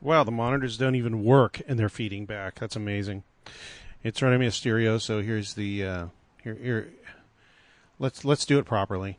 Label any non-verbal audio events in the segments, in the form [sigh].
Wow, the monitors don't even work and they're feeding back. That's amazing. It's running me a stereo, so here's the uh, here here. Let's let's do it properly.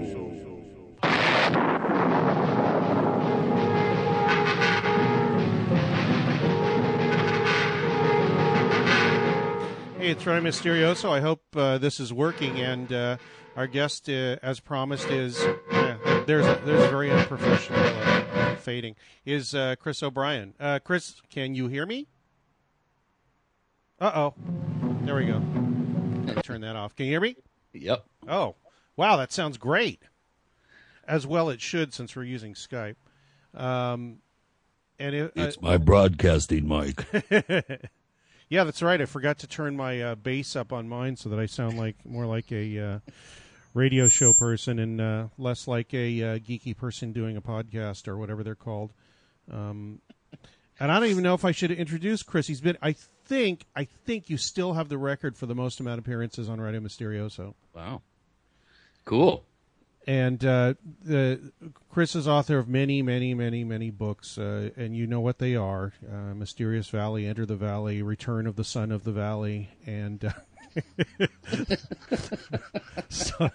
Hey, it's Ryan Mysterioso. I hope uh, this is working. And uh, our guest, uh, as promised, is yeah, there's a, there's a very unprofessional uh, fading. Is uh, Chris O'Brien? Uh, Chris, can you hear me? Uh oh. There we go. Turn that off. Can you hear me? Yep. Oh, wow, that sounds great. As well, it should since we're using Skype. Um, and it, It's my broadcasting mic. [laughs] yeah, that's right. I forgot to turn my uh, bass up on mine so that I sound like more like a uh, radio show person and uh, less like a uh, geeky person doing a podcast or whatever they're called. Um, and I don't even know if I should introduce Chris. He's been. I think. I think you still have the record for the most amount of appearances on Radio Mysterioso. Wow. Cool. And uh, the Chris is author of many, many, many, many books, uh, and you know what they are: uh, Mysterious Valley, Enter the Valley, Return of the Son of the Valley, and uh, [laughs] so-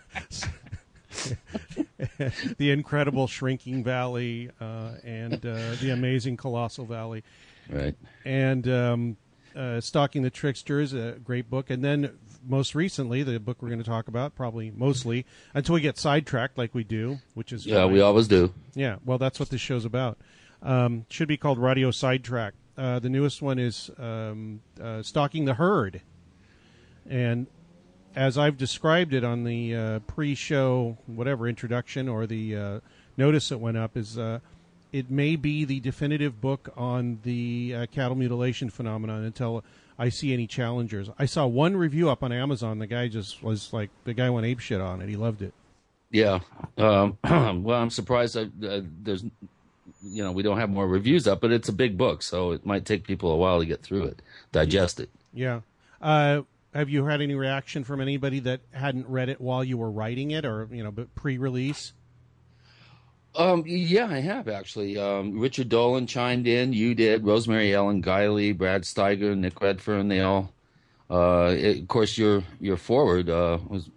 [laughs] the Incredible Shrinking Valley, uh, and uh, the Amazing Colossal Valley Right. and um, uh, Stalking the Tricksters, a great book. And then most recently, the book we're going to talk about, probably mostly, until we get sidetracked like we do, which is Yeah, fine. we always do. Yeah, well, that's what this show's about. Um, should be called Radio Sidetrack. Uh, the newest one is um, uh, Stalking the Herd. And as I've described it on the uh, pre-show, whatever introduction or the uh, notice that went up, is uh, it may be the definitive book on the uh, cattle mutilation phenomenon until I see any challengers. I saw one review up on Amazon. The guy just was like, the guy went ape shit on it. He loved it. Yeah. Um, [clears throat] well, I'm surprised that uh, there's, you know, we don't have more reviews up, but it's a big book, so it might take people a while to get through it, digest it. Yeah. Uh, have you had any reaction from anybody that hadn't read it while you were writing it, or you know, but pre-release? Um, yeah, I have actually. Um, Richard Dolan chimed in. You did. Rosemary Ellen Guiley, Brad Steiger, Nick Redfern. They all. Uh, it, of course, your your forward uh, was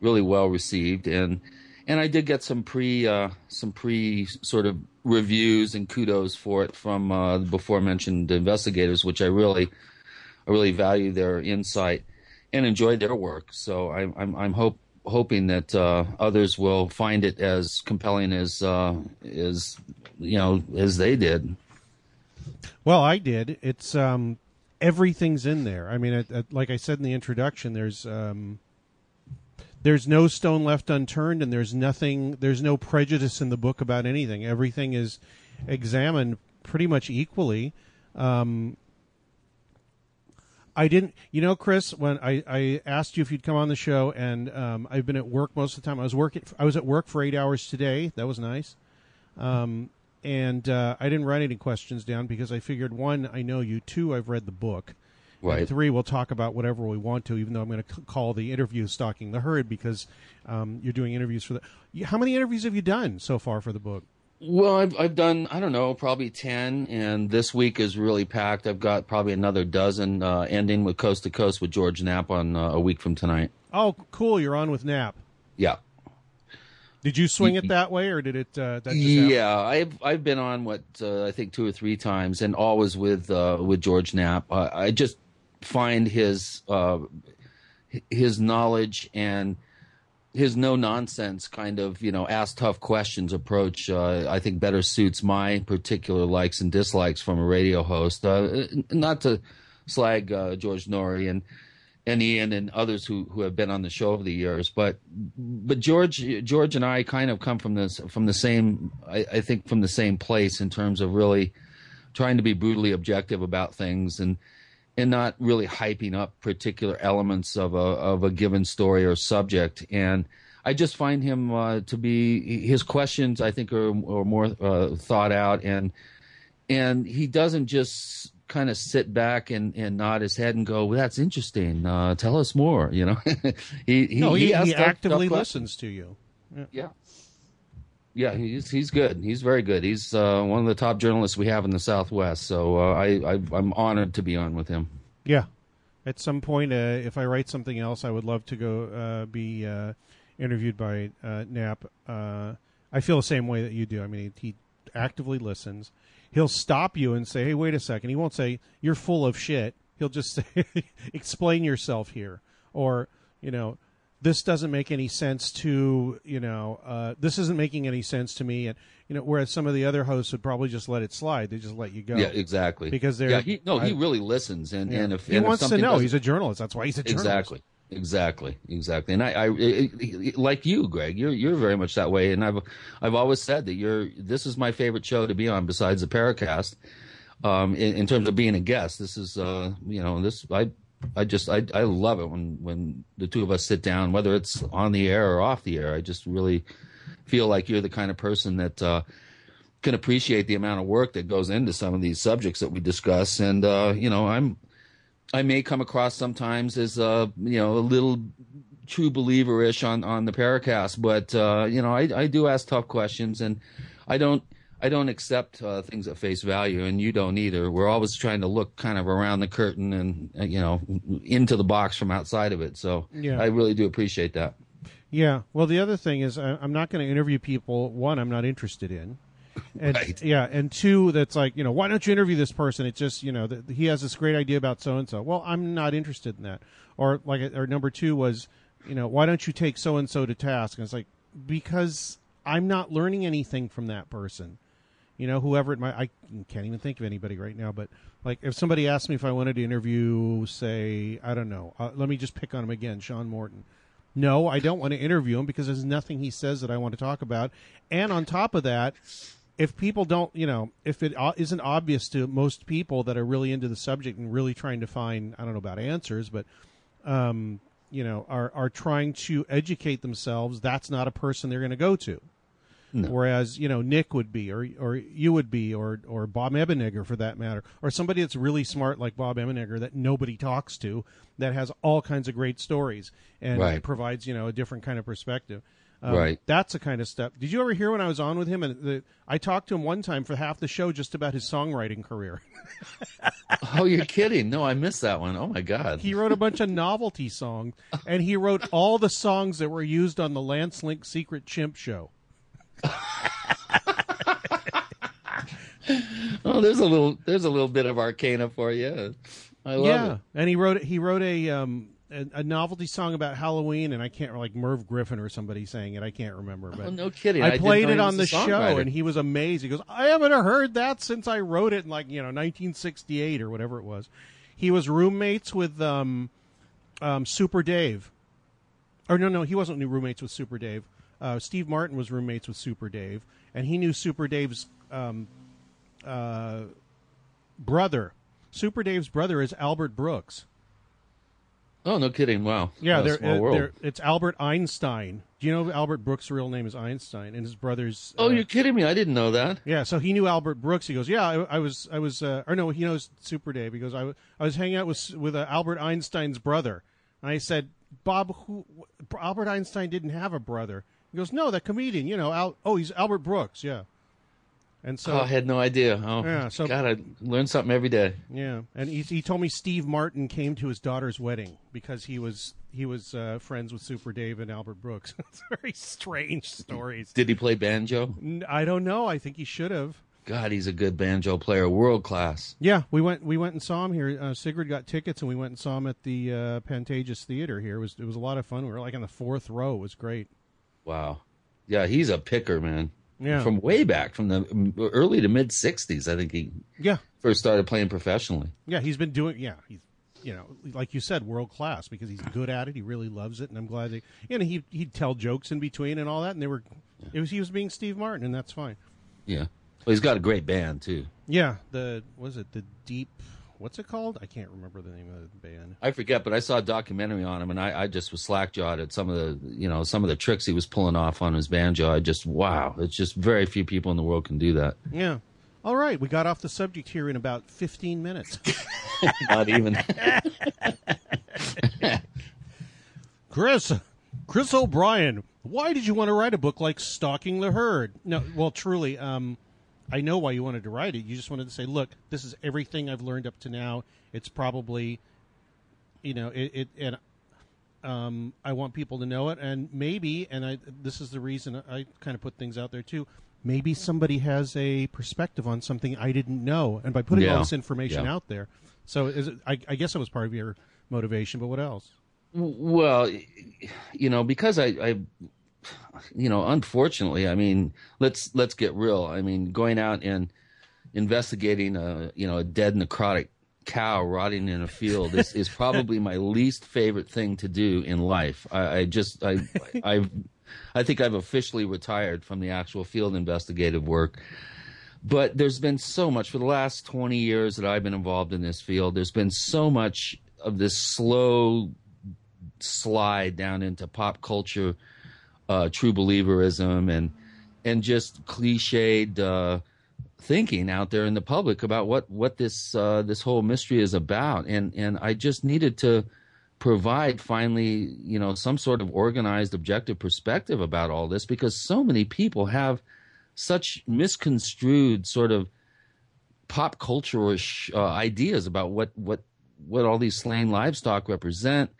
really well received, and and I did get some pre uh, some pre sort of reviews and kudos for it from uh, the before mentioned investigators, which I really I really value their insight and enjoyed their work. So I'm I'm, I'm hope hoping that uh, others will find it as compelling as uh, as you know as they did. Well, I did. It's um, everything's in there. I mean, it, it, like I said in the introduction, there's um, there's no stone left unturned, and there's nothing. There's no prejudice in the book about anything. Everything is examined pretty much equally. Um, I didn't, you know, Chris. When I, I asked you if you'd come on the show, and um, I've been at work most of the time. I was working. I was at work for eight hours today. That was nice. Um, and uh, I didn't write any questions down because I figured one, I know you. Two, I've read the book, Right. Three, we'll talk about whatever we want to, even though I'm going to c- call the interview "Stalking the Herd" because um, you're doing interviews for the. How many interviews have you done so far for the book? Well, I've I've done I don't know probably ten, and this week is really packed. I've got probably another dozen, uh, ending with Coast to Coast with George Knapp on uh, a week from tonight. Oh, cool! You're on with Knapp. Yeah, Did you swing it that way, or did it? Uh, that just yeah. I've I've been on what uh, I think two or three times, and always with uh, with George Knapp. Uh, I just find his uh, his knowledge and his no nonsense kind of you know ask tough questions approach uh, I think better suits my particular likes and dislikes from a radio host. Uh, not to slag uh, George Noory and and Ian and others who, who have been on the show over the years, but but George George and I kind of come from this from the same I, I think from the same place in terms of really trying to be brutally objective about things and and not really hyping up particular elements of a of a given story or subject. And I just find him uh, to be his questions. I think are, are more uh, thought out, and and he doesn't just kind of sit back and, and nod his head and go, well, "That's interesting. Uh, tell us more." You know, [laughs] he he, No, he, he, tough- actively listens to you. Yeah. Yeah, he's he's good. He's very good. He's uh, one of the top journalists we have in the Southwest. So uh, I, I I'm honored to be on with him. Yeah. At some point, uh, if I write something else, I would love to go uh, be uh, interviewed by uh. Uh, I feel the same way that you do. I mean, he, he actively listens. He'll stop you and say, "Hey, wait a second. He won't say you're full of shit. He'll just [laughs] say, "Explain yourself here," or you know, this doesn't make any sense to you know, uh, this isn't making any sense to me. And you know, whereas some of the other hosts would probably just let it slide. They just let you go. Yeah, exactly. Because they're- yeah, he, no, he really listens, and Yeah. and if he and if wants to something know, he's a journalist. That's why he's a journalist. exactly, exactly, exactly. And I, I, I- I- like you, Greg, you're you're very much that way. And I've I've always said that you're this is my favorite show to be on besides the Paracast. Um, in, in terms of being a guest, this is uh, you know, this I. I just I I love it when when the two of us sit down, whether it's on the air or off the air. I just really feel like you're the kind of person that uh, can appreciate the amount of work that goes into some of these subjects that we discuss. And uh, you know, I'm I may come across sometimes as uh, you know a little true believer ish on on the Paracast, but uh, you know, I I do ask tough questions, and I don't. I don't accept uh, things at face value, and you don't either. We're always trying to look kind of around the curtain and uh, you know into the box from outside of it. So Yeah. I really do appreciate that. Yeah. Well, the other thing is, I, I'm not going to interview people. One, I'm not interested in. And [laughs] Right. yeah, and two, that's like you know, why don't you interview this person? It's just you know, that he has this great idea about so and so. Well, I'm not interested in that. Or like, or number two was, you know, why don't you take so and so to task? And it's like because I'm not learning anything from that person. You know, whoever it might, I can't even think of anybody right now. But like, if somebody asked me if I wanted to interview, say, I don't know, uh, let me just pick on him again, Sean Morton. No, I don't want to interview him because there's nothing he says that I want to talk about. And on top of that, if people don't, you know, if it o- isn't obvious to most people that are really into the subject and really trying to find, I don't know about answers, but, um, you know, are, are trying to educate themselves, that's not a person they're going to go to. Whereas, you know, Nick would be, or or you would be, or or Bob Emenegger for that matter, or somebody that's really smart like Bob Emenegger that nobody talks to, that has all kinds of great stories and Right. provides, you know, a different kind of perspective. Um, Right. That's the kind of stuff. Did you ever hear when I was on with him? And the, I talked to him one time for half the show just about his songwriting career. [laughs] Oh, you're kidding? No, I missed that one. Oh my god. he wrote a bunch of novelty songs, and he wrote all the songs that were used on the Lance Link Secret Chimp show. [laughs] Oh, there's a little there's a little bit of arcana for you. I love yeah, it. and he wrote he wrote a um a, a novelty song about Halloween, and I can't like Merv Griffin or somebody sang it. I can't remember, but Oh, no kidding. I didn't played it on the show, and he was amazed. He goes, "I haven't heard that since I wrote it in like you know 1968 or whatever it was." He was roommates with um, um, Super Dave, or no, no, he wasn't new roommates with Super Dave. Uh, Steve Martin was roommates with Super Dave, and he knew Super Dave's um, uh, brother. Super Dave's brother is Albert Brooks. Oh, no kidding! Wow. Yeah, they're, uh, they're- it's Albert Einstein. Do you know Albert Brooks' real name is Einstein, and his brother's. Oh, uh, you're kidding me! I didn't know that. Yeah, so he knew Albert Brooks. He goes, "Yeah, I, I was, I was, uh, or no, he knows Super Dave." He goes, "I, I was hanging out with with uh, Albert Einstein's brother." And I said, "Bob, who? Albert Einstein didn't have a brother." He goes, "No, that comedian, you know, Al, oh, he's Albert Brooks, yeah." And so, oh, I had no idea. Oh, Yeah, so- God, I learn something every day. yeah, and he, he told me Steve Martin came to his daughter's wedding because he was he was uh, friends with Super Dave and Albert Brooks. [laughs] it's very strange stories. Did he play banjo? I don't know. I think he should have. God, he's a good banjo player, world class. Yeah, we went we went and saw him here. Uh, Sigrid got tickets, and we went and saw him at the uh, Pantages Theater here. It was it was a lot of fun. We were like in the fourth row. It was great. Wow. Yeah, he's a picker, man. Yeah. From way back, from the mm, early to mid '60s, I think he Yeah, first started playing professionally. yeah. He's been doing. Yeah, he's you know like you said, world class because he's good at it. He really loves it, and I'm glad that you know he he'd tell jokes in between and all that, and they were it was he was being Steve Martin, and that's fine. Yeah. Well, he's got a great band too. Yeah, the was it the deep. What's it called? I can't remember the name of the band. I forget, but I saw a documentary on him, and I, I just was slack jawed at some of the, you know, some of the tricks he was pulling off on his banjo. I just, wow, it's just very few people in the world can do that. Yeah. All right, we got off the subject here in about 15 minutes. [laughs] Not even. [laughs] Chris, Chris O'Brien, why did you want to write a book like Stalking the Herd? No, well, truly, um, I know why you wanted to write it. You just wanted to say, look, this is everything I've learned up to now. It's probably, you know, it, it and um, I want people to know it, and maybe, and I, this is the reason I kind of put things out there too. Maybe somebody has a perspective on something I didn't know, and by putting all this information Yeah. out there, so is it, I, I guess it was part of your motivation. But what else? Well, you know, because I, I, you know, unfortunately, I mean, let's let's get real. I mean, going out and investigating a you know a dead necrotic cow rotting in a field is, is probably my [laughs] least favorite thing to do in life. I, I just I [laughs] I I think I've officially retired from the actual field investigative work. But there's been so much for the last 20 years that I've been involved in this field. There's been so much of this slow slide down into pop culture, uh, true believerism, and and just cliched uh, thinking out there in the public about what what this uh, this whole mystery is about. And and I just needed to provide finally, you know, some sort of organized, objective perspective about all this because so many people have such misconstrued sort of pop culture-ish uh, ideas about what what what all these slain livestock represent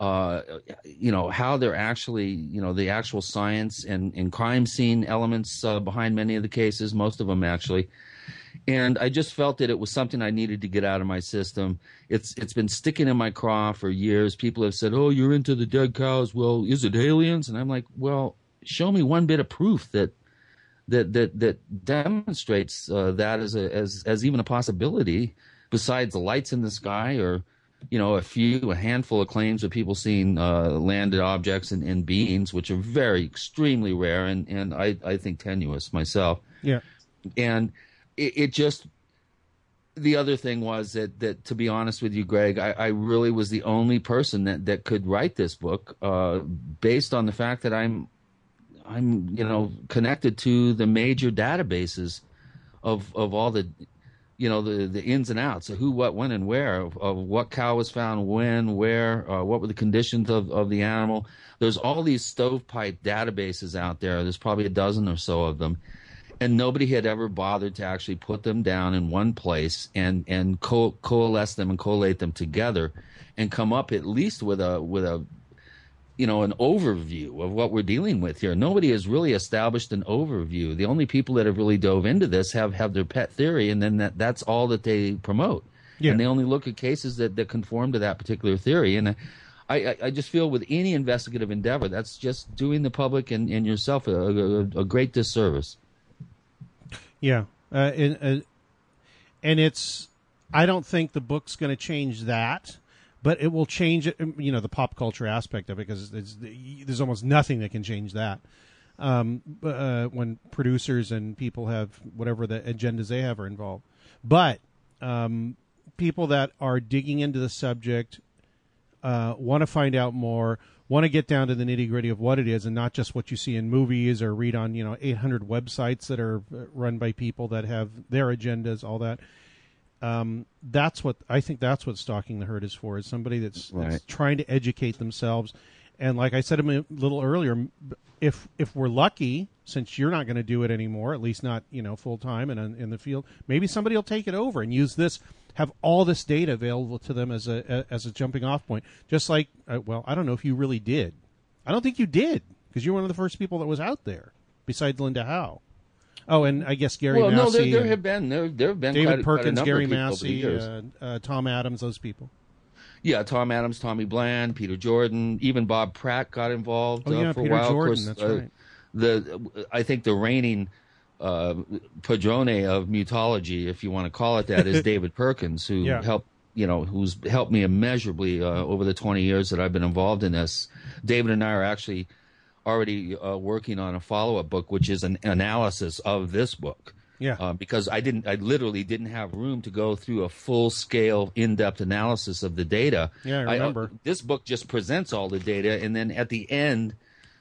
uh, you know how they're actually you know the actual science and, and crime scene elements uh, behind many of the cases most of them actually and I just felt that it was something I needed to get out of my system. It's it's been sticking in my craw for years. People have said, "Oh, you're into the dead cows. Well, is it aliens?" And I'm like, "Well, show me one bit of proof that that that that demonstrates uh, that as a as as even a possibility, besides the lights in the sky or." You know, a few, a handful of claims of people seeing uh, landed objects and, and beings, which are very extremely rare and, and I, I think tenuous myself Yeah. and it, it just the other thing was that that to be honest with you greg i, I really was the only person that, that could write this book uh, based on the fact that i'm i'm you know connected to the major databases of of all the you know the the ins and outs of who what when and where of, of what cow was found when where uh, what were the conditions of, of the animal. There's all these stovepipe databases out there. There's probably a dozen or so of them. And nobody had ever bothered to actually put them down in one place and and co- coalesce them and collate them together and come up at least with a with a you know an overview of what we're dealing with here. Nobody has really established an overview. The only people that have really dove into this have have their pet theory and then that that's all that they promote. Yeah. and they only look at cases that, that conform to that particular theory. And I, I, I just feel with any investigative endeavor that's just doing the public and, and yourself a, a, a great disservice. Yeah, uh, and uh, and it's I don't think the book's going to change that, but it will change it. You know, the pop culture aspect of it because there's, there's almost nothing that can change that. Um, uh, when producers and people have whatever the agendas they have are involved, but um, people that are digging into the subject uh, want to find out more, want to get down to the nitty gritty of what it is, and not just what you see in movies or read on you know 800 websites that are uh, run by people that have their agendas, all that. Um, that's what I think. That's what stalking the herd is for. Is somebody that's, Right. that's trying to educate themselves. And like I said a little earlier, if if we're lucky, since you're not going to do it anymore, at least not you know full time and in, in the field, maybe somebody will take it over and use this, have all this data available to them as a, a as a jumping off point. Just like, uh, well, I don't know if you really did. I don't think you did because you're one of the first people that was out there, besides Linda Howe. Oh, and I guess Gary well, Massey. no, there, there have been there there have been David quite, a- quite Perkins, Gary of people over the Massey, uh, uh, Tom Adams, those people. Yeah, Tom Adams, Tommy Blann, Peter Jordan, even Bob Pratt got involved Oh uh, yeah, for Peter a while. Jordan. of course, that's uh, right. The I think the reigning uh, padrone of mutology, if you want to call it that, is [laughs] David Perkins, who Yeah. helped you know who's helped me immeasurably uh, over the 20 years that I've been involved in this. David and I are actually already uh, working on a follow-up book, which is an analysis of this book Yeah. uh, because I didn't, I literally didn't have room to go through a full scale, in depth analysis of the data. Yeah, I uh, remember. this book just presents all the data, and then at the end,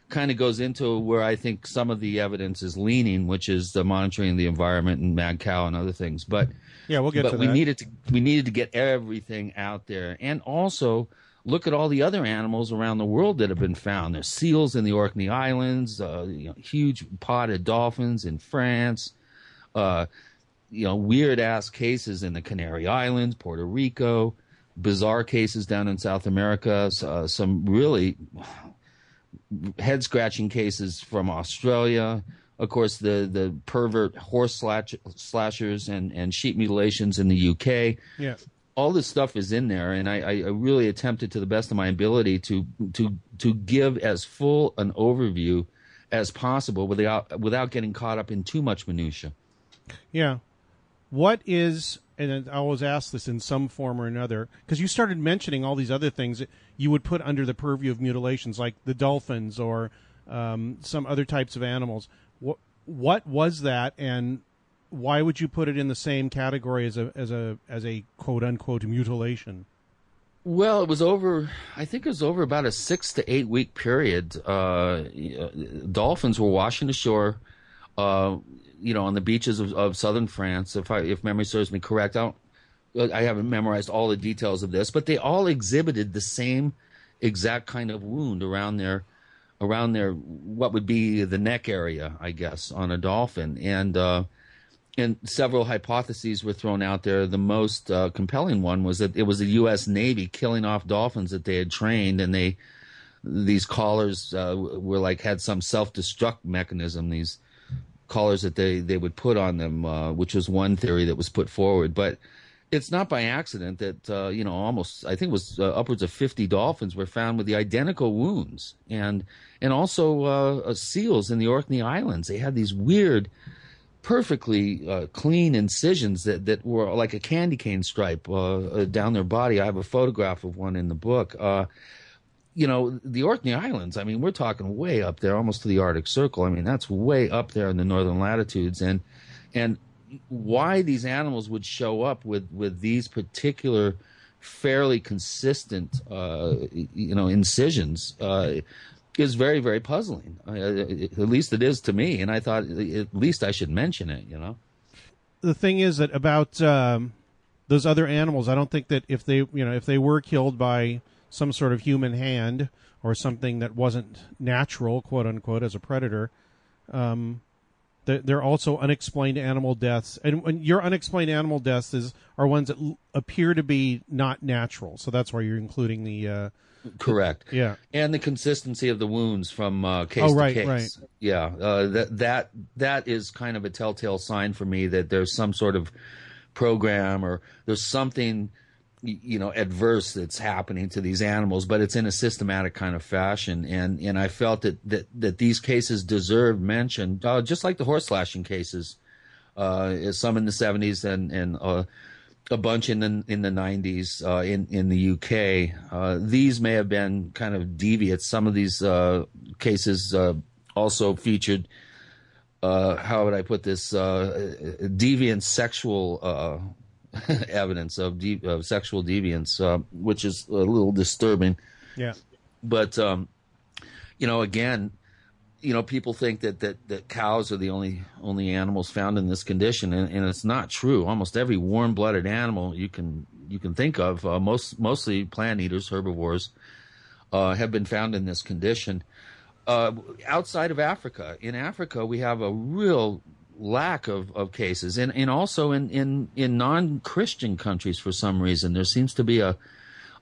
kind of goes into where I think some of the evidence is leaning, which is the monitoring of the environment and mad cow and other things. But yeah, we'll get but to we that. needed to we needed to get everything out there, and also look at all the other animals around the world that have been found. There's seals in the Orkney Islands, uh, you know, huge potted dolphins in France, uh, you know, weird ass cases in the Canary Islands, Puerto Rico, bizarre cases down in South America, uh, some really head scratching cases from Australia. Of course, the, the pervert horse slash, slashers and, and sheep mutilations in the UK. yeah. All this stuff is in there, and I, I really attempted to the best of my ability to to to give as full an overview as possible without without getting caught up in too much minutia. Yeah. What is, and I always ask this in some form or another, because you started mentioning all these other things that you would put under the purview of mutilations, like the dolphins or um, some other types of animals. What what was that, and why would you put it in the same category as a as a as a quote unquote mutilation? Well, it was over. I think it was over about a six to eight week period. Uh, dolphins were washing ashore, uh, you know, on the beaches of, of southern France. If I, if memory serves me correct, I don't. I haven't memorized all the details of this, but they all exhibited the same exact kind of wound around their, around their what would be the neck area, I guess, on a dolphin, and. Uh, and several hypotheses were thrown out there. The most uh, compelling one was that it was the U.S. Navy killing off dolphins that they had trained, and they these collars uh, were like had some self-destruct mechanism. These collars that they they would put on them, uh, which was one theory that was put forward, but. It's not by accident that uh, you know almost I think it was uh, upwards of 50 dolphins were found with the identical wounds and and also uh, seals in the Orkney Islands. They had these weird perfectly uh, clean incisions that, that were like a candy cane stripe uh, uh, down their body. I have a photograph of one in the book. Uh, you know, the Orkney Islands, I mean, we're talking way up there, almost to the Arctic Circle. I mean, that's way up there in the northern latitudes. And, and why these animals would show up with, with these particular fairly consistent, uh, you know, incisions, uh, is very, very puzzling. At least it is to me. And I thought at least I should mention it, you know? the thing is that about um, those other animals, I don't think that if they, you know, if they were killed by some sort of human hand or something that wasn't natural, quote unquote, as a predator, um, they're, also unexplained animal deaths. And your unexplained animal deaths is are ones that appear to be not natural. So that's why you're including the. Uh, Correct. yeah. and the consistency of the wounds from uh, case Oh, to right, case. right. Yeah, uh, that that that is kind of a telltale sign for me that there's some sort of program or there's something you know adverse that's happening to these animals, but it's in a systematic kind of fashion. And and I felt that that that these cases deserve mention, uh, just like the horse slashing cases. Uh, some in the 70s and and uh, a bunch in the in the 90s uh, in in the UK. Uh, these may have been kind of deviates. Some of these uh, cases uh, also featured. Uh, how would I put this? Uh, deviant sexual uh, [laughs] evidence of, de- of sexual deviance, uh, which is a little disturbing. Yeah. But um, you know, again, you know, people think that, that, that cows are the only only animals found in this condition, and, and it's not true. Almost every warm blooded animal you can you can think of, uh, most mostly plant eaters, herbivores, uh, have been found in this condition. Uh, outside of Africa, in Africa, we have a real lack of, of cases, and, and also in, in, in non Christian countries for some reason, there seems to be a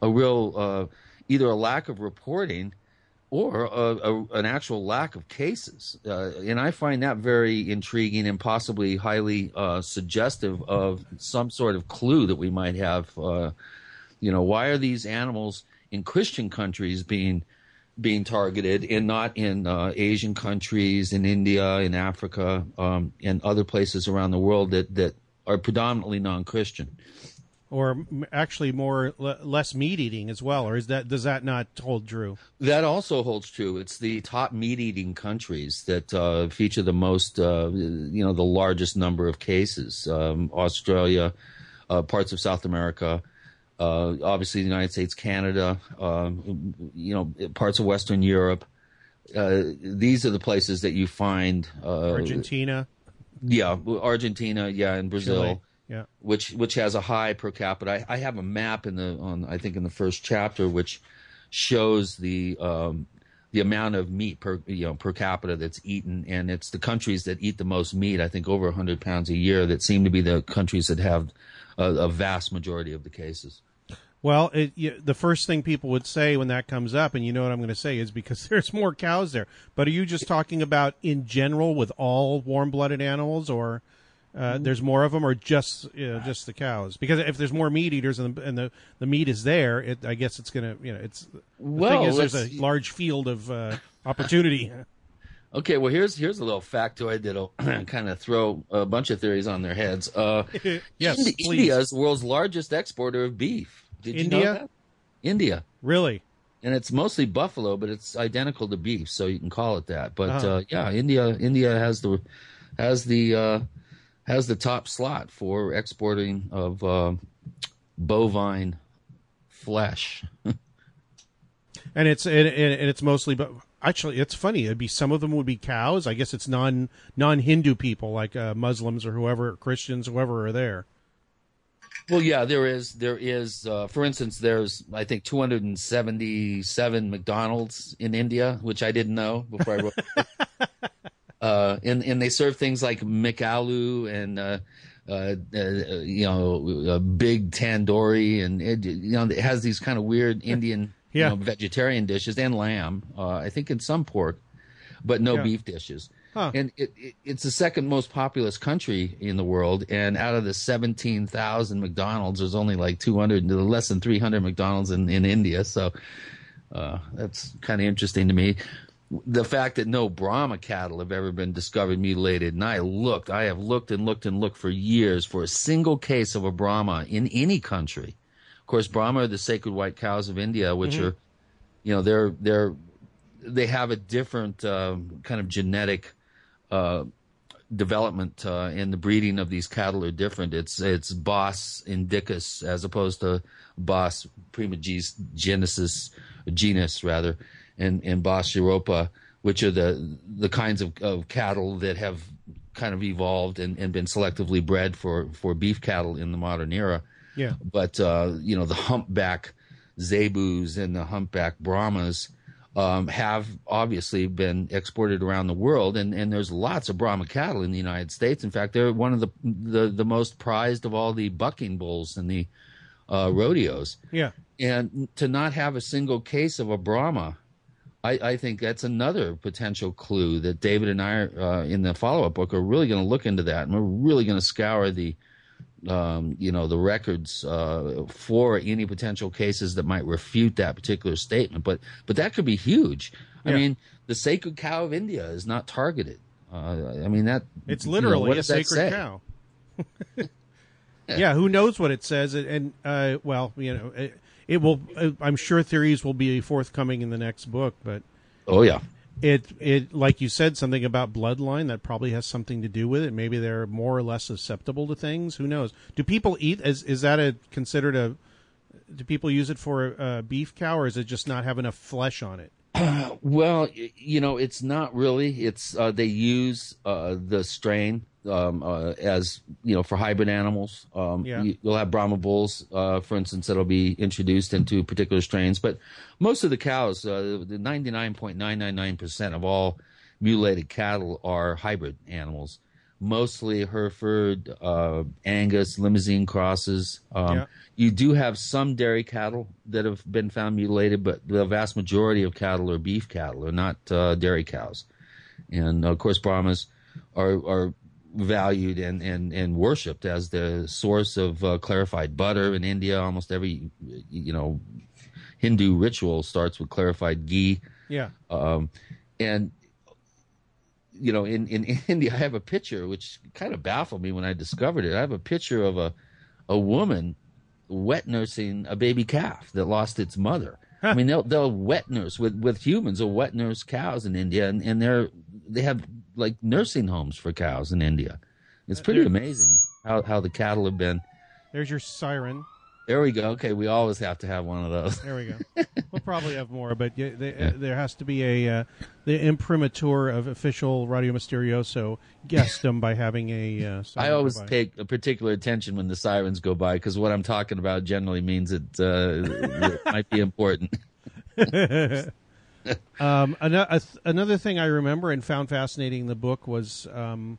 a real uh, either a lack of reporting or a, a, an actual lack of cases. Uh, and I find that very intriguing and possibly highly uh, suggestive of some sort of clue that we might have. Uh, you know, why are these animals in Christian countries being being targeted and not in uh, Asian countries, in India, in Africa, um, and other places around the world that, that are predominantly non-Christian? Or actually more less meat eating as well, or is that does that not hold true? That also holds true. It's the top meat eating countries that uh, feature the most, uh, you know, the largest number of cases. Um, Australia, uh, parts of South America, uh, obviously the United States, Canada, um, you know, parts of Western Europe. Uh, these are the places that you find. Uh, Argentina, Yeah, Argentina, yeah, and Brazil Chile. Yeah. which which has a high per capita. I, I have a map in the on I think in the first chapter which shows the um, the amount of meat per you know per capita that's eaten, and it's the countries that eat the most meat. I think over 100 pounds a year that seem to be the countries that have a, a vast majority of the cases. Well, it, you, the first thing people would say when that comes up, and you know what I'm going to say, is because [laughs] there's more cows there. But are you just talking about in general with all warm-blooded animals, or uh, there's more of them, or just you know, just the cows? Because if there's more meat eaters and the, and the, the meat is there, it, I guess it's going to you know it's the Well, thing is there's a large field of uh, opportunity. [laughs] Okay, well here's here's a little factoid that'll [clears throat] kind of throw a bunch of theories on their heads. Uh, [laughs] yes, Indi- India is the world's largest exporter of beef. Did you know India? that? India. Really? and it's mostly buffalo, but it's identical to beef, so you can call it that. But Uh-huh. uh, yeah, India India has the has the uh, has the top slot for exporting of uh, bovine flesh. [laughs] and it's and, and it's mostly but actually it's funny it'd be some of them would be cows i guess it's non non hindu people like uh, muslims or whoever christians whoever are there well, yeah, there is there is uh, for instance, there's I think 277 McDonald's in India, which I didn't know before I wrote. [laughs] uh, and and they serve things like McAloo and uh, uh, uh, you know uh, big tandoori, and it, you know it has these kind of weird Indian Yeah. you know, vegetarian dishes and lamb. Uh, I think in some pork, but no Yeah. beef dishes. Huh. And it, it, it's the second most populous country in the world, and out of the 17,000 McDonald's, there's only like 200, less than 300 McDonald's in, in India. So uh, that's kind of interesting to me. The fact that no Brahma cattle have ever been discovered mutilated, and I looked, I have looked and looked and looked for years for a single case of a Brahma in any country. Of course, Brahma are the sacred white cows of India, which are, you know, they're they're they have a different um, kind of genetic uh, development uh, and the breeding of these cattle are different. It's it's Bos indicus as opposed to Bos primogenesis genus rather, and and Bos europa, which are the the kinds of, of cattle that have kind of evolved and, and been selectively bred for for beef cattle in the modern era yeah but uh, you know the humpback zebus and the humpback brahmas um, have obviously been exported around the world, and, and there's lots of Brahma cattle in the United States. In fact, they're one of the the, the most prized of all the bucking bulls in the uh, rodeos. yeah And to not have a single case of a Brahma, I, I think that's another potential clue that David and I, are, uh, in the follow up book, are really going to look into that, and we're really going to scour the um, you know the records uh, for any potential cases that might refute that particular statement. But but that could be huge. I mean, the sacred cow of India is not targeted. Uh, I mean that it's you know, literally a sacred cow [laughs] yeah who knows what it says and, and uh, well you know it, it will uh, i'm sure theories will be forthcoming in the next book but Oh yeah, it it like you said something about bloodline that probably has something to do with it. Maybe they're more or less susceptible to things. Who knows? Do people eat? Is is that a considered a? Do people use it for a, a beef cow, or is it just not have enough flesh on it? [clears throat] Well, you know, it's not really. It's uh, they use uh, the strain um, uh, as you know for hybrid animals. Um, Yeah. you, will have Brahma bulls, uh, for instance, that'll be introduced into particular strains. But most of the cows, uh, the ninety nine point nine nine nine percent of all mutilated cattle are hybrid animals. Mostly Hereford, uh, Angus, Limousin crosses. Um, Yeah. You do have some dairy cattle that have been found mutilated, but the vast majority of cattle are beef cattle, are not uh, dairy cows. And of course, Brahmas are are valued and, and, and worshipped as the source of uh, clarified butter in India. Almost every you know Hindu ritual starts with clarified ghee. Yeah. Um, and you know, in, in [laughs] India, I have a picture which kind of baffled me when I discovered it. I have a picture of a a woman wet nursing a baby calf that lost its mother. I mean, they'll they'll wet nurse with with humans. They'll wet nurse cows in India, and, and they're they have like nursing homes for cows in India. It's pretty amazing how how the cattle have been. There's your siren. There we go. Okay, we always have to have one of those. There we go. we'll probably have more, but yeah, they, uh, there has to be a uh, the imprimatur of official Radio Mysterioso guessed by having a. Uh, I always take a particular attention when the sirens go by because what I'm talking about generally means it, uh, it might be important. [laughs] [laughs] um, another, another thing I remember and found fascinating in the book was um,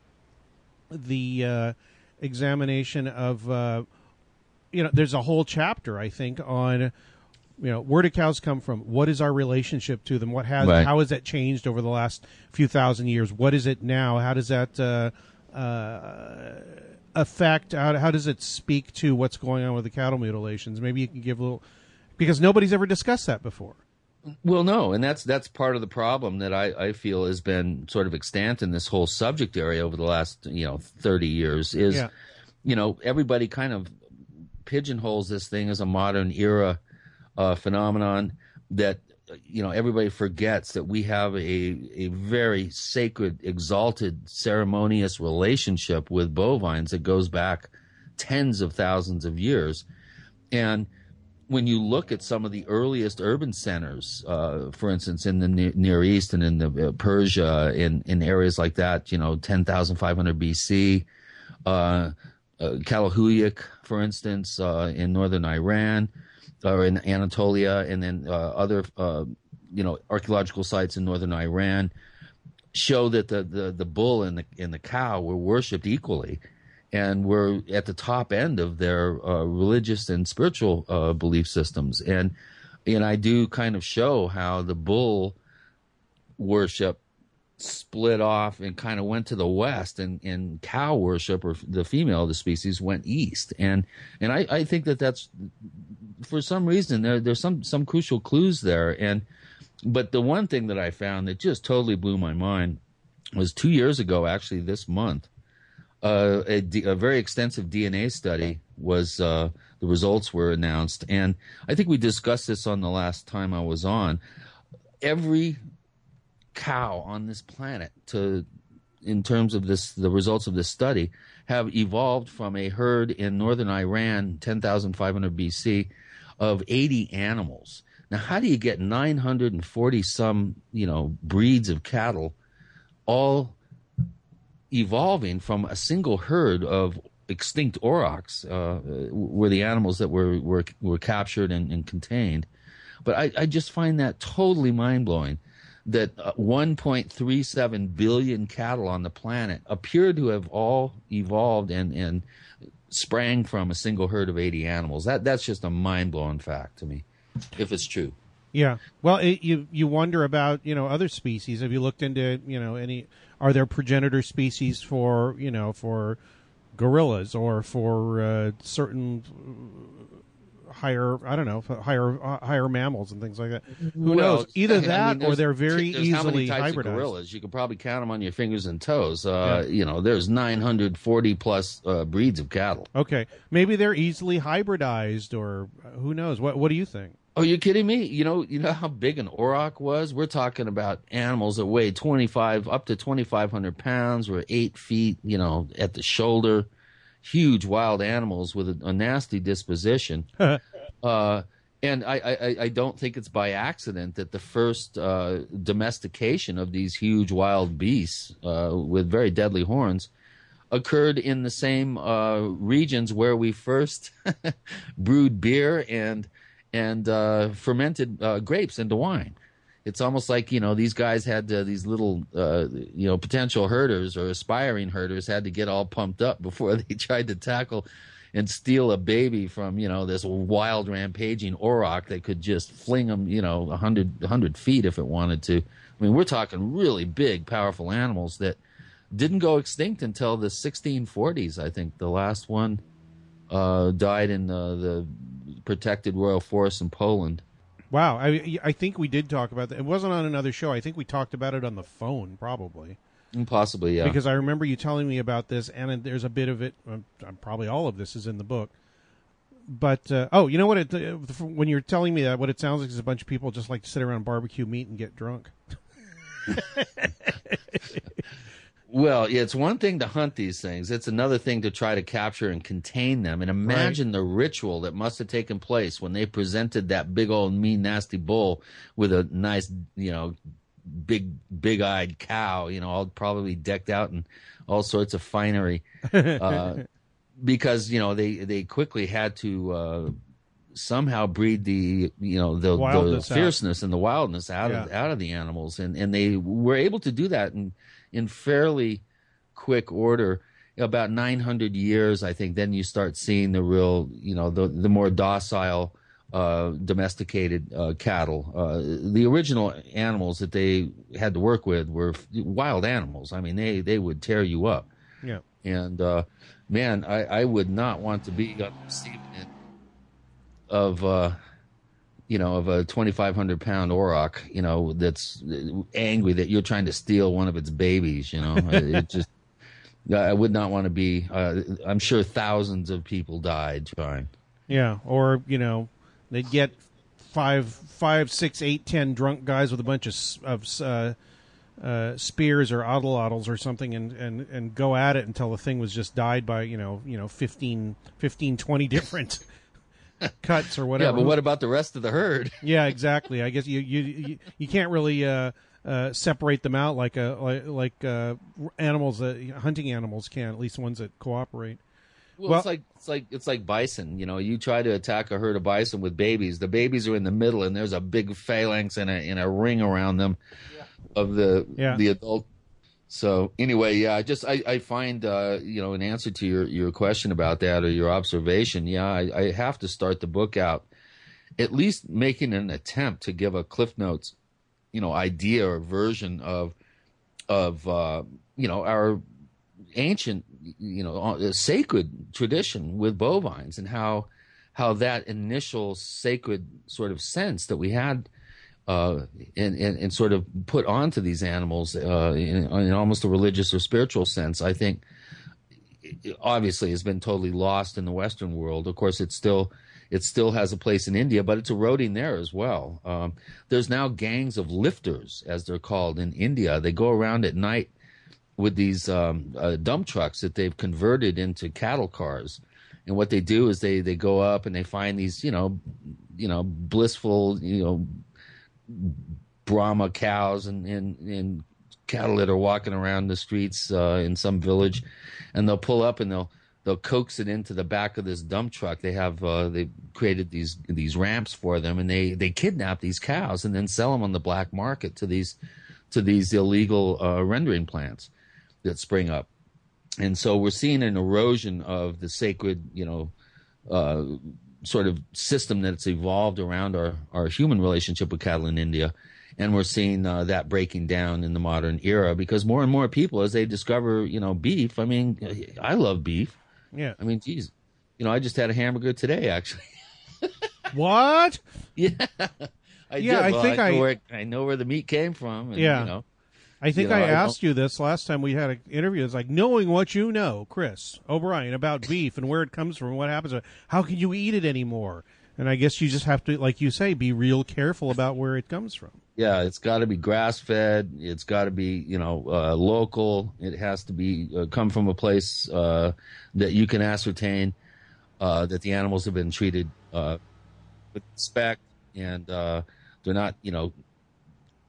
the uh, examination of, uh, you know, there's a whole chapter I think on, you know, where do cows come from? What is our relationship to them? What has Right. how has that changed over the last few thousand years? What is it now? How does that uh, uh, affect? How, how does it speak to what's going on with the cattle mutilations? Maybe you can give a little because nobody's ever discussed that before. Well, no, and that's that's part of the problem that I, I feel has been sort of extant in this whole subject area over the last you know thirty years. Is Yeah. you know everybody kind of pigeonholes this thing as a modern era uh, phenomenon that you know everybody forgets that we have a a very sacred, exalted, ceremonious relationship with bovines that goes back tens of thousands of years, and when you look at some of the earliest urban centers, uh, for instance, in the Near East and in the uh, Persia, in in areas like that, you know, ten thousand five hundred BC, uh, uh, Çatalhöyük, for instance, uh, in northern Iran, or in Anatolia, and then uh, other, you know, archaeological sites in northern Iran, show that the, the, the bull and the and the cow were worshipped equally, and were at the top end of their uh, religious and spiritual uh, belief systems. And and I do kind of show how the bull worship split off and kind of went to the west and, and cow worship or the female of the species went east and and I, I think that that's for some reason there there's some some crucial clues there and but the one thing that I found that just totally blew my mind was two years ago actually this month a, very extensive DNA study was uh, the results were announced and I think we discussed this on the last time I was on every cow on this planet to in terms of this the results of this study have evolved from a herd in northern Iran 10,500 BC of 80 animals. Now how do you get 940 some, you know, breeds of cattle all evolving from a single herd of extinct aurochs uh, were the animals that were were were captured and, and contained. But I, I just find that totally mind blowing that uh, 1.37 billion cattle on the planet appear to have all evolved and, and sprang from a single herd of 80 animals. That that's just a mind blowing fact to me, if it's true. Yeah. Well, it, you you wonder about you know other species. Have you looked into you know any? Are there progenitor species for you know for gorillas or for uh, certain uh, higher I don't know higher uh, higher mammals and things like that? Who Well, knows? Either I mean, that or they're very there's how many easily types hybridized. Of gorillas, you could probably count them on your fingers and toes. Uh, Yeah. You know, there's 940 plus uh, breeds of cattle. Okay, maybe they're easily hybridized, or uh, who knows? What What do you think? Oh, you kidding me? You know, you know how big an auroch was? We're talking about animals that weigh 25, up to 2,500 pounds, were eight feet, you know, at the shoulder. Huge wild animals with a, a nasty disposition. [laughs] uh, and I, I, I, don't think it's by accident that the first uh, domestication of these huge wild beasts uh, with very deadly horns occurred in the same uh, regions where we first [laughs] brewed beer and and uh, fermented uh, grapes into wine. It's almost like you know these guys had these little uh, you know potential herders or aspiring herders had to get all pumped up before [laughs] they tried to tackle and steal a baby from you know this wild rampaging auroch that could just fling them you know 100, 100 feet if it wanted to. I mean, we're talking really big, powerful animals that didn't go extinct until the 1640s. I think the last one uh, died in uh, the protected royal forest in Poland. Wow, I I think we did talk about that. It wasn't on another show. I think we talked about it on the phone, probably. Mm, possibly, yeah. Because I remember you telling me about this, and there's a bit of it. Uh, probably all of this is in the book. But uh, oh, you know what? It, uh, when you're telling me that, what it sounds like is a bunch of people just like to sit around barbecue meat and get drunk. [laughs] Well, it's one thing to hunt these things. It's another thing to try to capture and contain them. And imagine right. the ritual that must have taken place when they presented that big old mean nasty bull with a nice, you know, big big eyed cow, you know, all probably decked out in all sorts of finery. [laughs] Uh, because, you know, they they quickly had to uh, somehow breed the you know the, the fierceness out. and the wildness out yeah. of out of the animals and and they were able to do that and in fairly quick order about 900 years i think then you start seeing the real you know the the more docile uh, domesticated uh, cattle. Uh, the original animals that they had to work with were wild animals. I mean, they, they would tear you up. Yeah. And uh, man, I, I would not want to be on the receiving end of uh, you know, of a 2,500 pound auroch, you know, that's angry that you're trying to steal one of its babies, you know, [laughs] it just, I would not want to be, uh, I'm sure thousands of people died trying. Yeah. Or, you know, they'd get five, five, six, eight, ten drunk guys with a bunch of, of, uh, uh, spears or oddles or something and, and, and go at it until the thing was just died by, you know, you know, 15, 15 20 different [laughs] cuts or whatever. Yeah, but what about the rest of the herd? [laughs] yeah, exactly. I guess you you you, you can't really uh, uh, separate them out like a like, like uh, animals that hunting animals can. At least ones that cooperate. Well, well, it's like it's like it's like bison. You know, you try to attack a herd of bison with babies. The babies are in the middle, and there's a big phalanx and a in a ring around them yeah. of the yeah. the adult so anyway, yeah, I just I, I find uh, you know an answer to your your question about that or your observation. Yeah, I, I have to start the book out at least making an attempt to give a cliff notes, you know, idea or version of of uh, you know our ancient you know uh, sacred tradition with bovines and how how that initial sacred sort of sense that we had uh, and, and, and, sort of put onto these animals uh, in, in, almost a religious or spiritual sense, I think obviously has been totally lost in the Western world. Of course, it still it still has a place in India, but it's eroding there as well. Um, there's now gangs of lifters, as they're called in India. They go around at night with these um, uh, dump trucks that they've converted into cattle cars. And what they do is they, they go up and they find these, you know, you know, blissful, you know, Brahma cows and, and, and cattle that are walking around the streets uh, in some village, and they'll pull up and they'll they'll coax it into the back of this dump truck. They have uh, they created these these ramps for them, and they they kidnap these cows and then sell them on the black market to these to these illegal uh, rendering plants that spring up. And so we're seeing an erosion of the sacred, you know, uh, sort of system that's evolved around our, our human relationship with cattle in India. And we're seeing uh, that breaking down in the modern era because more and more people, as they discover, you know, beef. I mean, I love beef. Yeah. I mean, geez, you know, I just had a hamburger today, actually. [laughs] what? Yeah. [laughs] I yeah, did. Well, I think I know, I, where, I know where the meat came from. And, yeah. You know, I think you know, I asked you this last time we had an interview. It's like knowing what you know, Chris O'Brien, about [laughs] beef and where it comes from, what happens. How can you eat it anymore? And I guess you just have to, like you say, be real careful about where it comes from. Yeah, it's got to be grass fed. It's got to be, you know, uh, local. It has to be uh, come from a place uh, that you can ascertain uh, that the animals have been treated uh, with respect and uh, they're not, you know,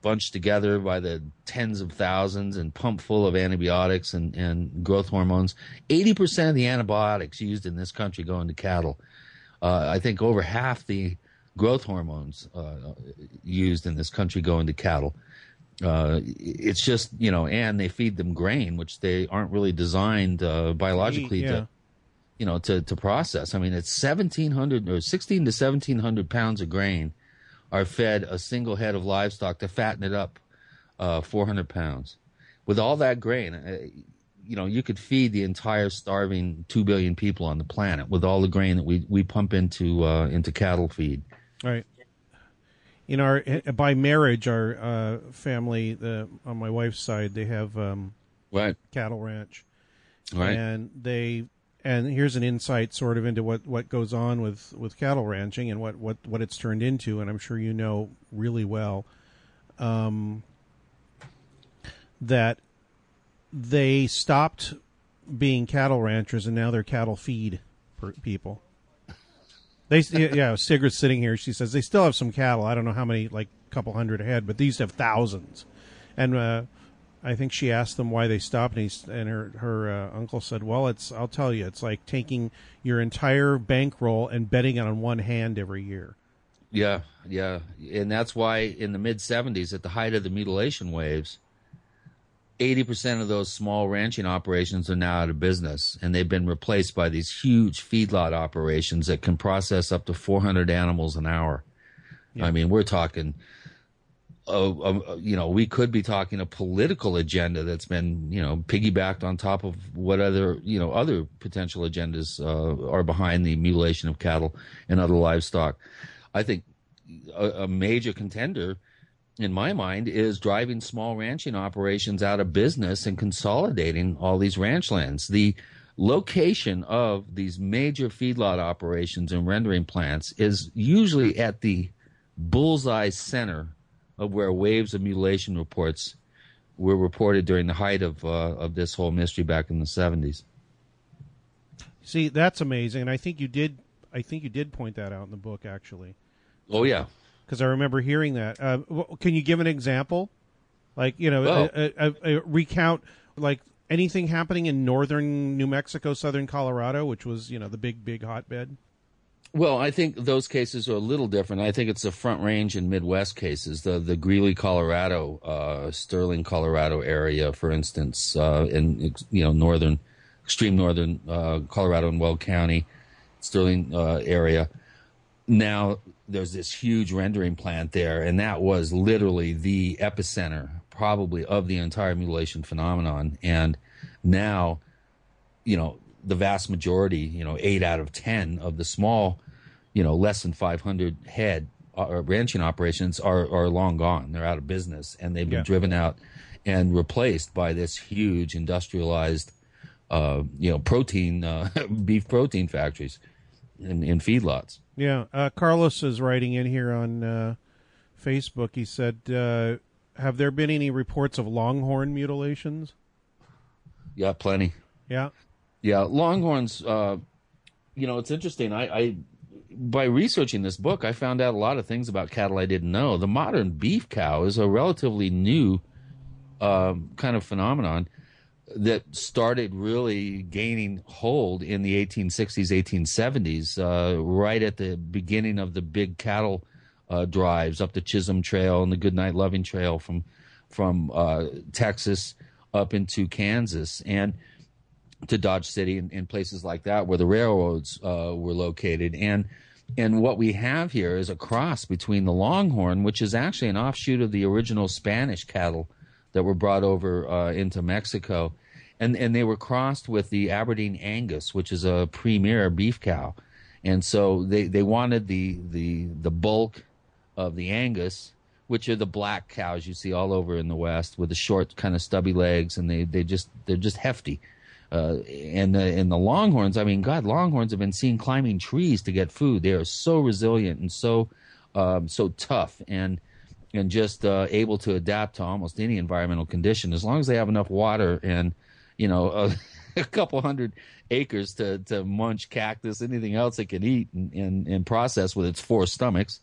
bunched together by the tens of thousands and pumped full of antibiotics and, and growth hormones. 80% of the antibiotics used in this country go into cattle. I think over half the growth hormones uh, used in this country go into cattle. Uh, it's just you know, and they feed them grain, which they aren't really designed uh, biologically yeah. to, you know, to to process. I mean, it's seventeen hundred or sixteen to seventeen hundred pounds of grain are fed a single head of livestock to fatten it up uh, four hundred pounds. With all that grain, uh, you know, you could feed the entire starving two billion people on the planet with all the grain that we we pump into uh, into cattle feed. Right. In our by marriage, our uh, family, the, on my wife's side, they have um, right cattle ranch, right, and they and here's an insight sort of into what, what goes on with, with cattle ranching and what, what, what it's turned into, and I'm sure you know really well um, that they stopped being cattle ranchers and now they're cattle feed people. They yeah, Sigrid's sitting here. She says they still have some cattle. I don't know how many, like a couple hundred ahead, but these have thousands. And uh, I think she asked them why they stopped, and, he, and her her uh, uncle said, "Well, it's I'll tell you, it's like taking your entire bankroll and betting it on one hand every year." Yeah, yeah, and that's why in the mid '70s, at the height of the mutilation waves, 80% of those small ranching operations are now out of business and they've been replaced by these huge feedlot operations that can process up to 400 animals an hour. Yeah. I mean, we're talking, uh, uh, you know, we could be talking a political agenda that's been, you know, piggybacked on top of what other, you know, other potential agendas uh, are behind the mutilation of cattle and other livestock. I think a, a major contender in my mind, is driving small ranching operations out of business and consolidating all these ranch lands. The location of these major feedlot operations and rendering plants is usually at the bullseye center of where waves of mutilation reports were reported during the height of uh, of this whole mystery back in the 70s. See, that's amazing, and I think you did. I think you did point that out in the book, actually. Oh yeah, because I remember hearing that. Uh, can you give an example? Like you know, oh. a, a, a recount like anything happening in northern New Mexico, southern Colorado, which was you know the big big hotbed. Well, I think those cases are a little different. I think it's the Front Range and Midwest cases, the the Greeley, Colorado, uh, Sterling, Colorado area, for instance, uh, in you know northern, extreme northern uh, Colorado and Weld County, Sterling uh, area. Now there's this huge rendering plant there, and that was literally the epicenter, probably, of the entire mutilation phenomenon. And now, you know, the vast majority, you know, eight out of ten of the small, you know, less than 500 head uh, ranching operations are are long gone. They're out of business, and they've been yeah. driven out and replaced by this huge industrialized, uh, you know, protein uh, [laughs] beef protein factories in, in feedlots. Yeah, uh, Carlos is writing in here on uh, Facebook. He said, uh, "Have there been any reports of longhorn mutilations?" Yeah, plenty. Yeah, yeah, longhorns. Uh, you know, it's interesting. I, I by researching this book, I found out a lot of things about cattle I didn't know. The modern beef cow is a relatively new um, kind of phenomenon that started really gaining hold in the 1860s, 1870s, uh, right at the beginning of the big cattle uh, drives up the Chisholm Trail and the Goodnight Loving Trail from from uh, Texas up into Kansas and to Dodge City and, and places like that where the railroads uh, were located. And and what we have here is a cross between the Longhorn, which is actually an offshoot of the original Spanish cattle that were brought over uh, into Mexico, and and they were crossed with the Aberdeen Angus, which is a premier beef cow, and so they they wanted the the the bulk of the Angus, which are the black cows you see all over in the West with the short kind of stubby legs, and they they just they're just hefty. Uh, and the and the longhorns. I mean, God, longhorns have been seen climbing trees to get food. They are so resilient and so um, so tough and and just uh, able to adapt to almost any environmental condition as long as they have enough water and you know a, [laughs] a couple hundred acres to to munch cactus, anything else it can eat and, and, and process with its four stomachs.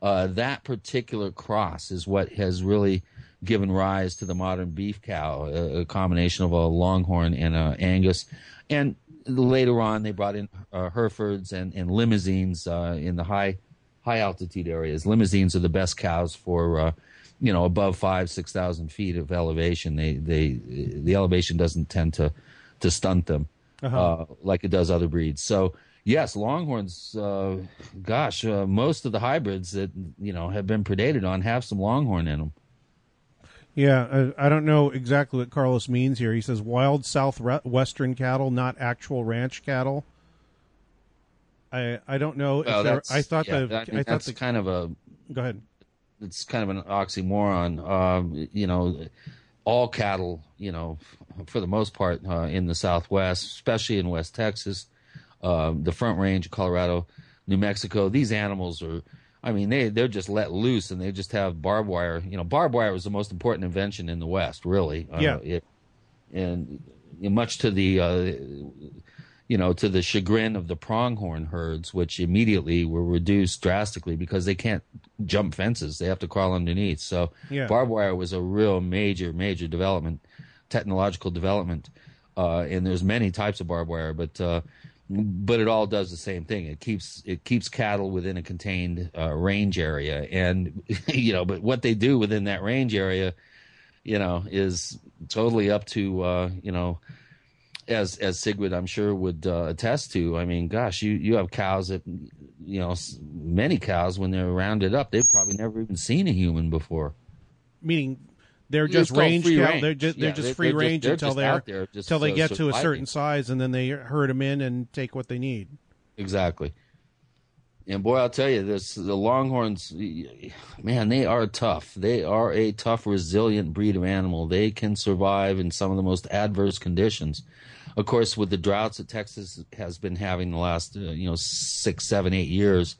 Uh, that particular cross is what has really given rise to the modern beef cow, a, a combination of a Longhorn and a Angus. And later on, they brought in uh, Herefords and, and Limousins uh, in the high high altitude areas. Limousins are the best cows for uh, you know above five six thousand feet of elevation. They they the elevation doesn't tend to to stunt them uh-huh. Uh, like it does other breeds. So yes, longhorns. Uh, gosh, uh, most of the hybrids that you know have been predated on have some longhorn in them. Yeah, I, I, don't know exactly what Carlos means here. He says wild southwestern cattle, not actual ranch cattle. I I don't know. Well, there, I thought yeah, the I, mean, I that's the, kind of a. Go ahead. It's kind of an oxymoron. Um, you know, all cattle. You know, for the most part, uh, in the Southwest, especially in West Texas, uh, the Front Range of Colorado, New Mexico. These animals are I mean, they they're just let loose and they just have barbed wire. You know, barbed wire was the most important invention in the West, really. Uh, yeah. Uh, it, and much to the uh, you know to the chagrin of the pronghorn herds, which immediately were reduced drastically because they can't jump fences; they have to crawl underneath. So, yeah. barbed wire was a real major, major development, technological development. Uh, and there's many types of barbed wire, but uh, but it all does the same thing. It keeps it keeps cattle within a contained uh, range area, and [laughs] you know, but what they do within that range area, you know, is totally up to uh, you know, as as Sigrid I'm sure would uh, attest to. I mean, gosh, you you have cows that you know, many cows when they're rounded up, they've probably never even seen a human before. Meaning they're just range range. They're just they're Yeah, just free they're just- range they're until they're just, until they get to a certain size, and then they herd them in and take what they need. Exactly. And boy, I'll tell you this: the Longhorns, man, they are tough. They are a tough, resilient breed of animal. They can survive in some of the most adverse conditions. Of course, with the droughts that Texas has been having the last, uh, you know, six, seven, eight years,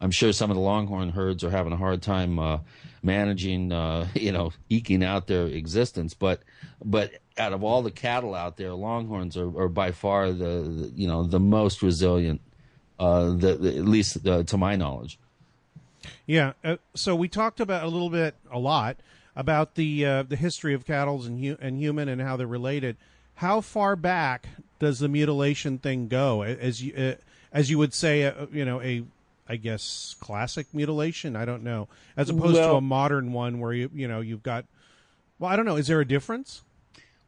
I'm sure some of the Longhorn herds are having a hard time uh, managing, uh, [laughs] you know, eking out their existence. But, but out of all the cattle out there, Longhorns are, are by far the, the, you know, the most resilient uh, the, the, at least uh, to my knowledge. Yeah. Uh, so we talked about a little bit, a lot about the uh, the history of cattle and hu- and human and how they're related. How far back does the mutilation thing go? As you uh, as you would say, you know, a I guess classic mutilation. I don't know, as opposed to a modern one where you you know you've got. Well, I don't know. Is there a difference?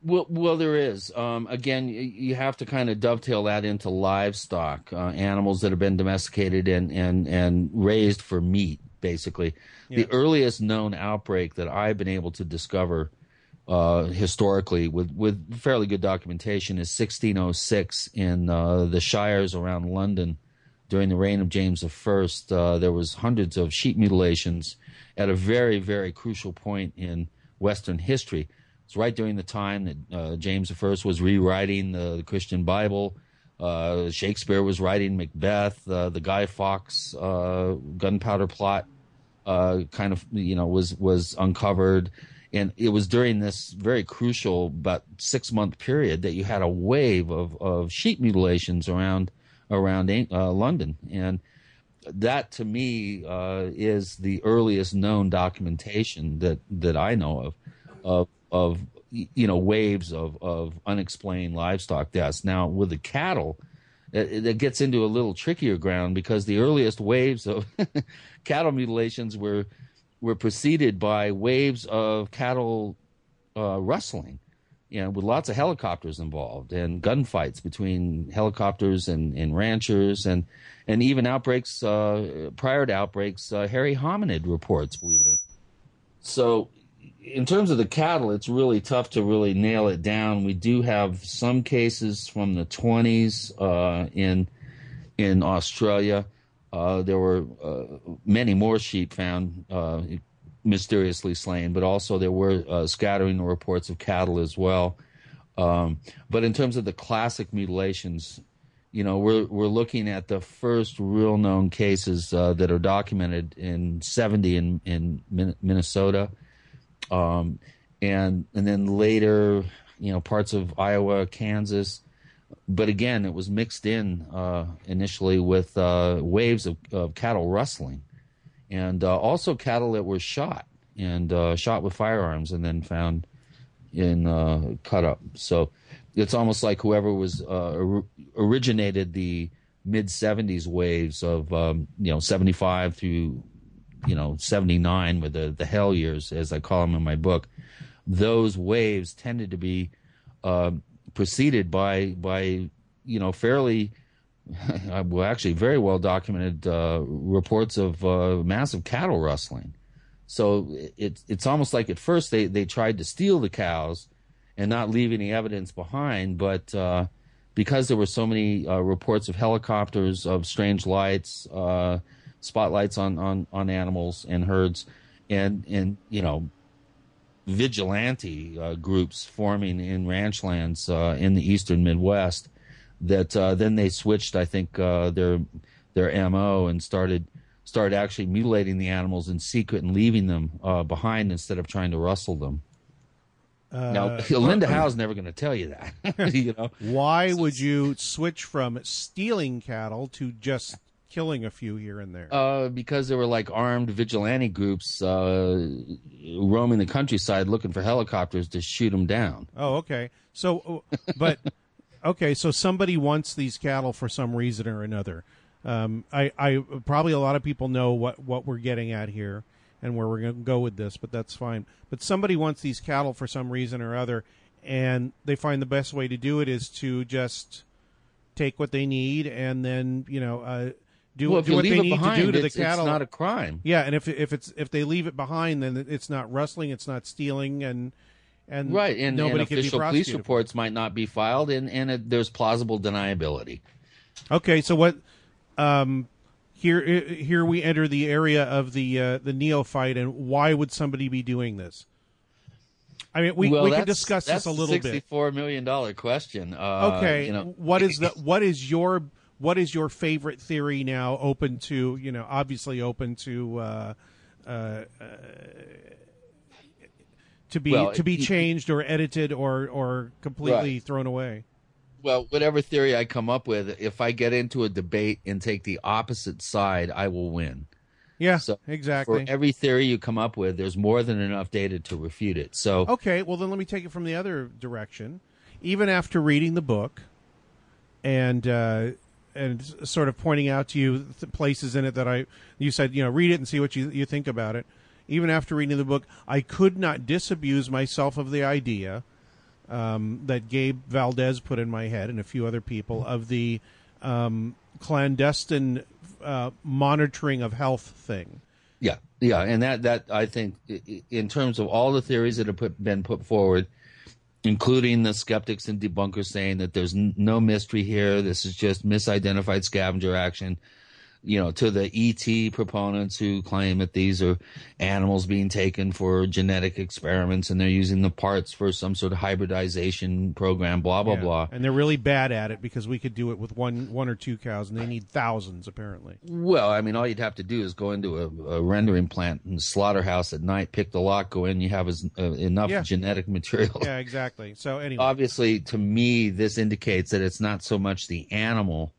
Well, well, there is. Um, again, you, you have to kind of dovetail that into livestock, uh, animals that have been domesticated and, and, and raised for meat, basically. Yeah. The earliest known outbreak that I've been able to discover uh, historically with, with fairly good documentation is 1606 in uh, the shires around London during the reign of James I. Uh, there was hundreds of sheep mutilations at a very, very crucial point in Western history. It's right during the time that uh, James I was rewriting the, the Christian Bible. Uh, Shakespeare was writing Macbeth. Uh, the Guy Fawkes uh, gunpowder plot uh, kind of you know was was uncovered, and it was during this very crucial about six month period that you had a wave of, of sheep mutilations around around uh, London, and that to me uh, is the earliest known documentation that that I know of of of you know waves of of unexplained livestock deaths. Now with the cattle, it gets into a little trickier ground because the earliest waves of [laughs] cattle mutilations were were preceded by waves of cattle uh, rustling, you know, with lots of helicopters involved and gunfights between helicopters and, and ranchers and and even outbreaks uh, prior to outbreaks, uh, hairy hominid reports, believe it or not. So, in terms of the cattle, it's really tough to really nail it down. We do have some cases from the 20s uh, in in Australia. Uh, there were uh, many more sheep found uh, mysteriously slain, but also there were uh, scattering reports of cattle as well. Um, but in terms of the classic mutilations, you know, we're we're looking at the first real known cases uh, that are documented in '70 in in Minnesota, um, and and then later, you know, parts of Iowa, Kansas. But again, it was mixed in uh, initially with uh, waves of, of, cattle rustling, and uh, also cattle that were shot and uh, shot with firearms and then found in uh, cut up. So it's almost like whoever was uh, originated the mid 70s waves of um, you know 75 through you know 79 with the the hell years as I call them in my book those waves tended to be uh, preceded by by you know fairly [laughs] well actually very well documented uh, reports of uh, massive cattle rustling so it's it's almost like at first they they tried to steal the cows and not leave any evidence behind. But uh, because there were so many uh, reports of helicopters, of strange lights, uh, spotlights on, on, on animals and herds, and and you know vigilante uh, groups forming in ranchlands uh, in the eastern Midwest, that uh, then they switched, I think, their their mo and started started actually mutilating the animals in secret and leaving them behind instead of trying to rustle them. Uh, now, [laughs] Linda Howe's never going to tell you that. [laughs] you know, why would you switch from stealing cattle to just killing a few here and there? Uh, because there were like armed vigilante groups uh, roaming the countryside looking for helicopters to shoot them down. Oh, okay. So, uh, but okay, so somebody wants these cattle for some reason or another. Um, I, I probably a lot of people know what what we're getting at here and where we're going to go with this, but that's fine. But somebody wants these cattle for some reason or other, and they find the best way to do it is to just take what they need and then you know uh, do, well, do what they need behind, to do to the cattle. It's not a crime. Yeah, and if if it's if they leave it behind, then it's not rustling, it's not stealing, and and right, and, nobody and official police reports might not be filed, and and it, there's plausible deniability. Okay, so what? Um, here here we enter the area of the uh, the neophyte, and why would somebody be doing this? I mean, we, well, we can discuss this a little bit. Sixty-four million dollar question. Uh, okay, you know. what is [laughs] the what is your what is your favorite theory now? Open to you know, obviously open to uh, uh, uh to be well, to be changed or edited or or completely right. thrown away well, whatever theory I come up with, if I get into a debate and take the opposite side, I will win. Yeah, so exactly. For every theory you come up with, there's more than enough data to refute it. So okay, well then let me take it from the other direction. Even after reading the book, and uh, and sort of pointing out to you places in it that I you said you know read it and see what you you think about it. Even after reading the book, I could not disabuse myself of the idea um, that Gabe Valdez put in my head and a few other people of the um, clandestine uh, monitoring of health thing. Yeah, yeah, and that that I think in terms of all the theories that have put, been put forward, including the skeptics and debunkers saying that there's no mystery here, this is just misidentified scavenger action you know, to the ET proponents who claim that these are animals being taken for genetic experiments and they're using the parts for some sort of hybridization program, blah blah yeah. blah. And they're really bad at it because we could do it with one one or two cows, and they need thousands apparently. Well, I mean, all you'd have to do is go into a, a rendering plant and slaughterhouse at night, pick the lock, go in, you have as, uh, enough yeah. genetic material. Yeah, exactly. So anyway, obviously, to me, this indicates that it's not so much the animal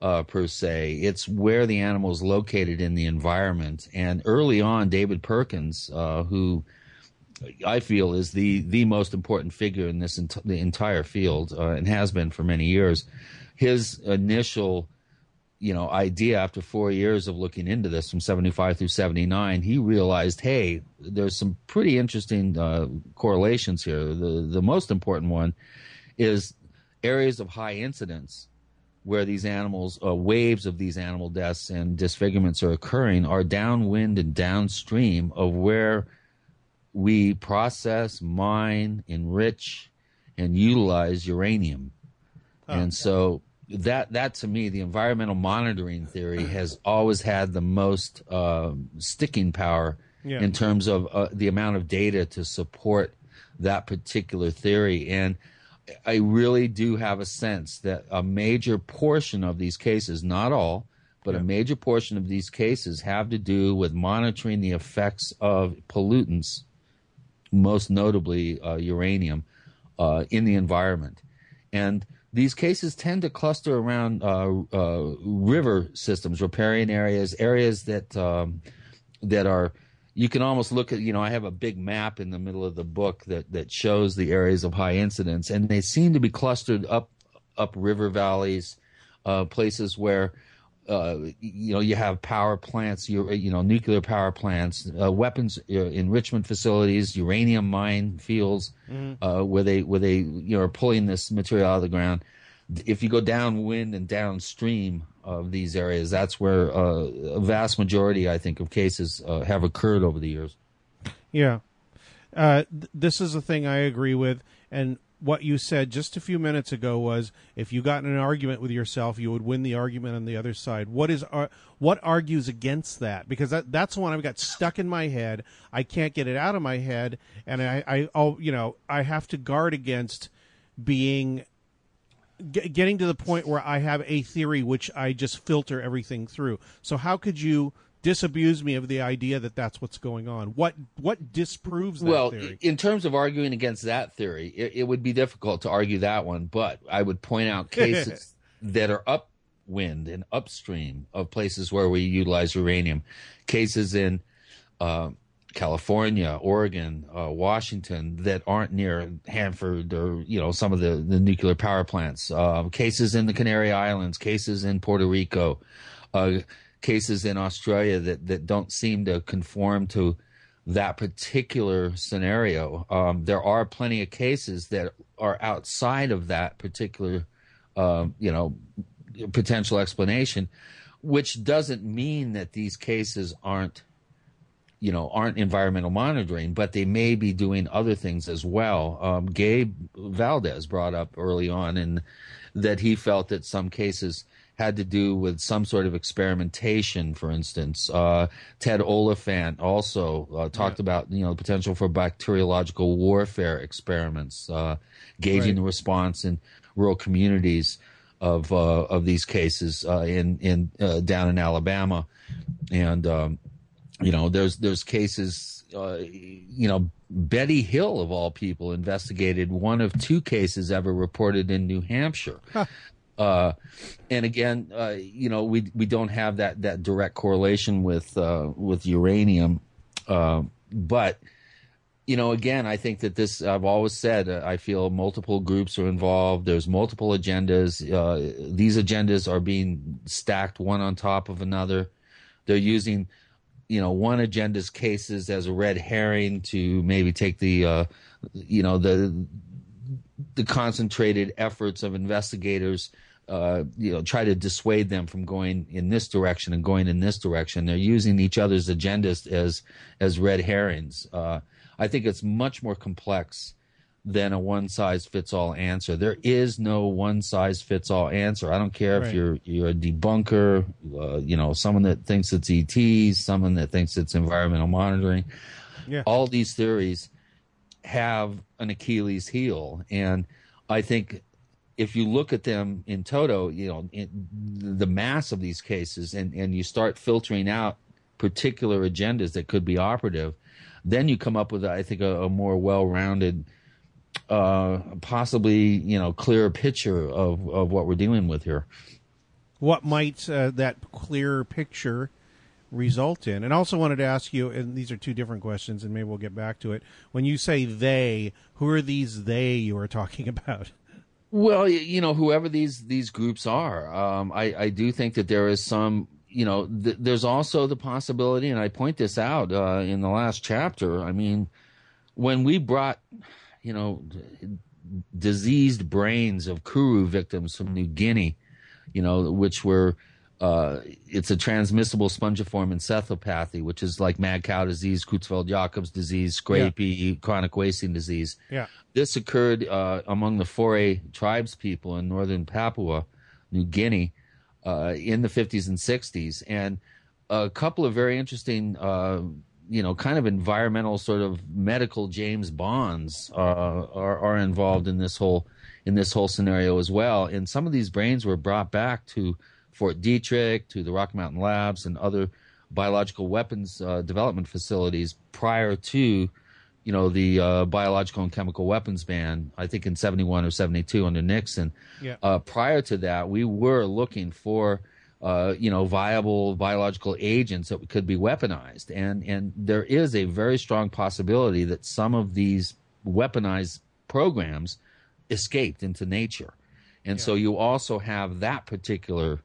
uh, per se. It's where the animal is located in the environment. And early on, David Perkins, uh, who I feel is the the most important figure in this ent- the entire field uh, and has been for many years, his initial you know idea after four years of looking into this from 75 through 79 he realized hey there's some pretty interesting uh, correlations here the the most important one is areas of high incidence where these animals, uh, waves of these animal deaths and disfigurements are occurring are downwind and downstream of where we process, mine, enrich, and utilize uranium. Oh. And so that that to me, the environmental monitoring theory [clears throat] has always had the most uh, sticking power yeah. in terms of uh, the amount of data to support that particular theory. And I really do have a sense that a major portion of these cases, not all, but yeah. a major portion of these cases have to do with monitoring the effects of pollutants, most notably uh, uranium, uh, in the environment. And these cases tend to cluster around uh, uh river systems, riparian areas, areas that um, that are you can almost look at you know i have a big map in the middle of the book that that shows the areas of high incidence and they seem to be clustered up up river valleys uh, places where uh, you know you have power plants you, you know nuclear power plants uh, weapons uh, enrichment facilities uranium mine fields mm-hmm. Uh, where they where they you know are pulling this material out of the ground if you go downwind and downstream of these areas, that's where uh, a vast majority, I think, of cases uh, have occurred over the years. Yeah, uh, th- this is a thing I agree with, and what you said just a few minutes ago was if you got in an argument with yourself, you would win the argument on the other side. What is uh, what argues against that? Because that, that's one I've got stuck in my head. I can't get it out of my head, and I, I, I'll, you know, I have to guard against being getting to the point where I have a theory which I just filter everything through. So how could you disabuse me of the idea that that's what's going on? What what disproves that well, theory? in terms of arguing against that theory, it, it, would be difficult to argue that one. But I would point out [laughs] cases that are upwind and upstream of places where we utilize uranium, cases in. Uh, California, Oregon, uh, Washington that aren't near Hanford or you know some of the, the nuclear power plants. Uh, cases in the Canary Islands, cases in Puerto Rico, uh, cases in Australia that that don't seem to conform to that particular scenario. Um, there are plenty of cases that are outside of that particular um, you know potential explanation, which doesn't mean that these cases aren't you know, aren't environmental monitoring, but they may be doing other things as well. Um, Gabe Valdez brought up early on and that he felt that some cases had to do with some sort of experimentation, for instance. Uh, Ted Oliphant also uh, talked yeah. about, you know, the potential for bacteriological warfare experiments, uh, gauging right. the response in rural communities of uh, of these cases uh, in in uh, down in Alabama, and um, you know, there's there's cases. Uh, you know, Betty Hill of all people investigated one of two cases ever reported in New Hampshire. Huh. Uh, and again, uh, you know, we we don't have that that direct correlation with uh, with uranium, uh, but you know, again, I think that this. I've always said uh, I feel multiple groups are involved. There's multiple agendas. Uh, these agendas are being stacked one on top of another. They're using you know one agenda's cases as a red herring to maybe take the uh, you know the the concentrated efforts of investigators uh, you know try to dissuade them from going in this direction and going in this direction. They're using each other's agendas as as red herrings. Uh, i think it's much more complex than a one size fits all answer. There is no one size fits all answer. I don't care right. if you're you're a debunker, uh, you know, someone that thinks it's ET, someone that thinks it's environmental monitoring. Yeah. All these theories have an Achilles heel, and I think if you look at them in toto, you know, the mass of these cases, and and you start filtering out particular agendas that could be operative, then you come up with, I think, a, a more well-rounded uh, possibly you know clearer picture of of what we're dealing with here. What might uh, that clearer picture result in? And I also wanted to ask you, and these are two different questions, and maybe we'll get back to it. When you say they, who are these they you are talking [laughs] about? Well, you know, whoever these these groups are, um, I, I do think that there is some you know, th- there's also the possibility, and I point this out uh, in the last chapter. I mean, when we brought you know, diseased brains of Kuru victims from New Guinea, you know, which were uh, it's a transmissible spongiform encephalopathy, which is like mad cow disease, Creutzfeldt-Jakob's disease, scrapie, yeah. chronic wasting disease. Yeah. This occurred uh, among the Fore tribes people in northern Papua, New Guinea, uh, in the 50s and 60s. And a couple of very interesting uh, you know, kind of environmental sort of medical James Bonds uh, are are involved in this whole in this whole scenario as well. And some of these brains were brought back to Fort Detrick, to the Rocky Mountain Labs, and other biological weapons uh, development facilities prior to, you know, the uh, biological and chemical weapons ban. I think in '71 or '72 under Nixon. Yeah. Uh, prior to that, we were looking for. Uh, you know, viable biological agents that could be weaponized, and and there is a very strong possibility that some of these weaponized programs escaped into nature, and so you also have that particular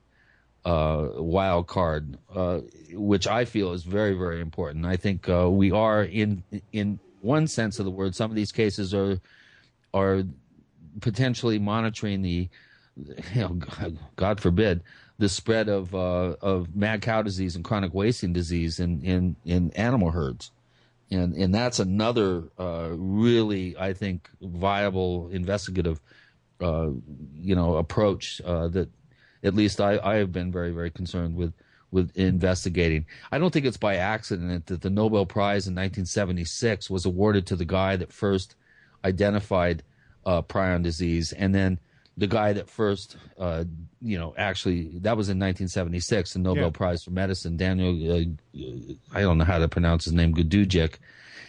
uh, wild card, uh, which I feel is very, very important. I think uh, we are in in one sense of the word. Some of these cases are are potentially monitoring the, [laughs] you know, God, God forbid, the spread of uh, of mad cow disease and chronic wasting disease in in, in animal herds. And, and that's another uh, really, I think, viable investigative, uh, you know, approach that at least I, I have been very, very concerned with with investigating. I don't think it's by accident that the Nobel Prize in 1976 was awarded to the guy that first identified uh, prion disease, and then the guy that first, uh, you know, actually that was in 1976, the Nobel Yeah. Prize for Medicine, Daniel, uh, I don't know how to pronounce his name, Gudujic,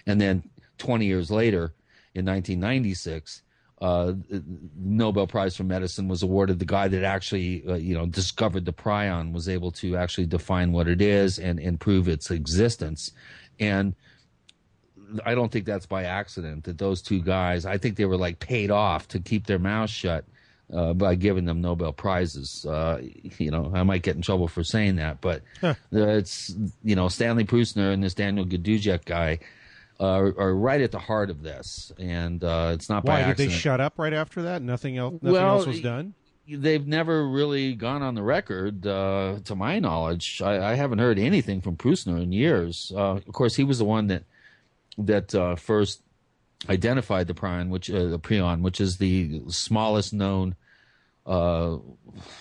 and then 20 years later, in 1996, uh, the Nobel Prize for Medicine was awarded the guy that actually, uh, you know, discovered the prion, was able to actually define what it is and, and prove its existence. And I don't think that's by accident that those two guys, I think they were like paid off to keep their mouths shut uh, by giving them Nobel Prizes. Uh, you know, I might get in trouble for saying that, but uh, it's, you know, Stanley Prusiner and this Daniel Gadujek guy are, are right at the heart of this. And uh, it's not by Why did they shut up right after that? Nothing else. Nothing Well, else was done. they've never really gone on the record, uh, to my knowledge. I, I haven't heard anything from Prusiner in years. Uh, of course, he was the one that that uh, first identified the prion, which uh, the prion, which is the smallest known, uh,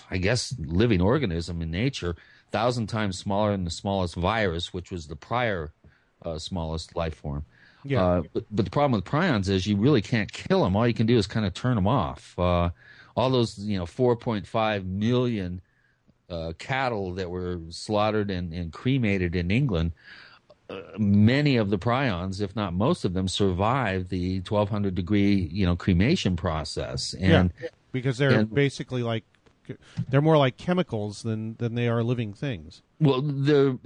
I guess, living organism in nature, thousand times smaller than the smallest virus, which was the prior uh, smallest life form. Yeah. Uh, but, but the problem with prions is you really can't kill them. All you can do is kind of turn them off. Uh, all those, you know, 4.5 million uh, cattle that were slaughtered and, and cremated in England, uh, many of the prions, if not most of them, survived the 1200 degree, you know, cremation process. And yeah, because they're and- basically like they're more like chemicals than than they are living things. Well, they're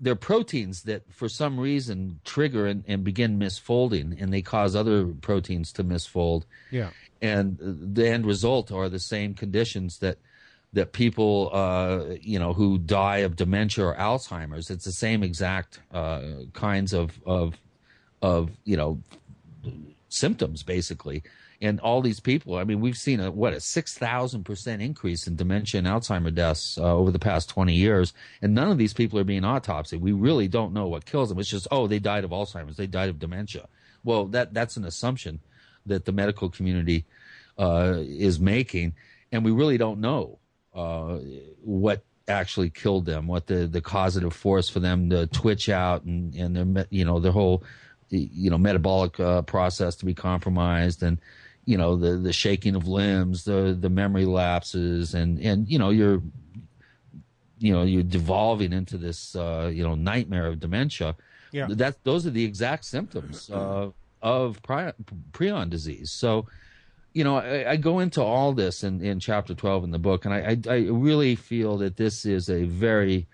they're proteins that for some reason trigger and, and begin misfolding, and they cause other proteins to misfold. Yeah. And the end result are the same conditions that that people, uh, you know, who die of dementia or Alzheimer's. It's the same exact uh, kinds of of of you know symptoms basically. And all these people, I mean, we've seen a what a six thousand percent increase in dementia and Alzheimer deaths uh, over the past twenty years, and none of these people are being autopsied. We really don't know what kills them. It's just oh, they died of Alzheimer's, they died of dementia. Well, that that's an assumption that the medical community uh, is making, and we really don't know uh, what actually killed them, what the, the causative force for them to twitch out and, and their you know their whole you know metabolic uh, process to be compromised and you know the the shaking of limbs, the the memory lapses, and and you know you're you know you're devolving into this uh, you know nightmare of dementia. Yeah. that those are the exact symptoms uh, of prion, prion disease. So you know, I, I go into all this in, in chapter 12 in the book, and I, I, I really feel that this is a very,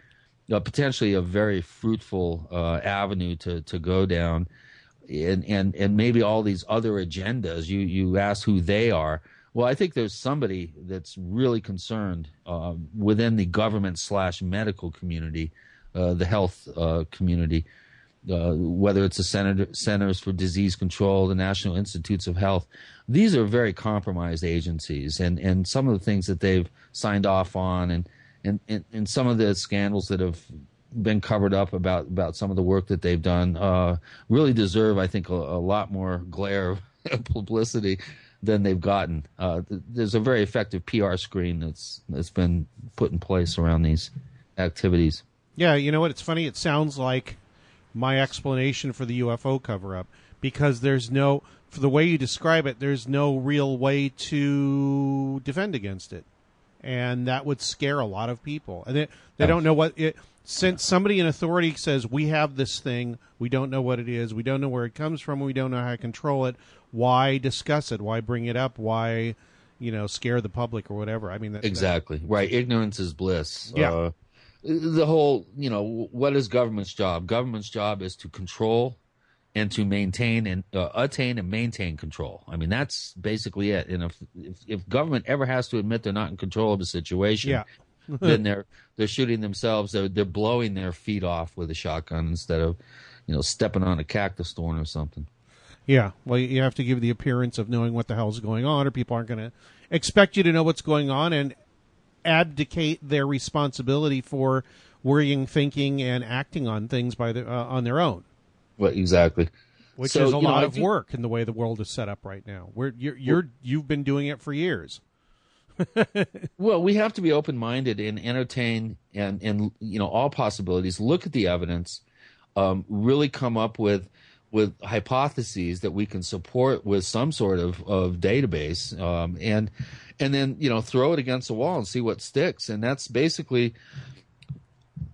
uh, potentially a very fruitful uh, avenue to, to go down. And, and, and maybe all these other agendas, you, you ask who they are. Well, I think there's somebody that's really concerned uh, within the government slash medical community, uh, the health uh, community, uh, whether it's the Center, Centers for Disease Control, the National Institutes of Health. These are very compromised agencies, and, and some of the things that they've signed off on, and, and, and, and some of the scandals that have been covered up about, about some of the work that they've done uh, really deserve, I think, a, a lot more glare of [laughs] publicity than they've gotten. Uh, th- there's a very effective PR screen that's that's been put in place around these activities. Yeah, you know what? It's funny. It sounds like my explanation for the UFO cover up because there's no for the way you describe it, there's no real way to defend against it, and that would scare a lot of people. And they they don't know what it. Since somebody in authority says we have this thing, we don't know what it is, we don't know where it comes from, we don't know how to control it. Why discuss it? Why bring it up? Why, you know, scare the public or whatever? I mean, that, exactly right. Ignorance is bliss. Yeah. Uh, the whole, you know, what is government's job? Government's job is to control and to maintain and uh, attain and maintain control. I mean, that's basically it. And if, if, if government ever has to admit they're not in control of a situation, Yeah. Then [laughs] they're they're shooting themselves. They're they're blowing their feet off with a shotgun instead of, you know, stepping on a cactus thorn or something. Yeah, well, you have to give the appearance of knowing what the hell's going on, or people aren't going to expect you to know what's going on and abdicate their responsibility for worrying, thinking, and acting on things by the, uh, on their own, Well, exactly. which So, is a you know, lot of work in the way the world is set up right now. Where you're, you're you've been doing it for years. [laughs] Well, we have to be open minded and entertain and and you know all possibilities. Look at the evidence, um, really come up with with hypotheses that we can support with some sort of of database, um, and and then you know throw it against the wall and see what sticks. And that's basically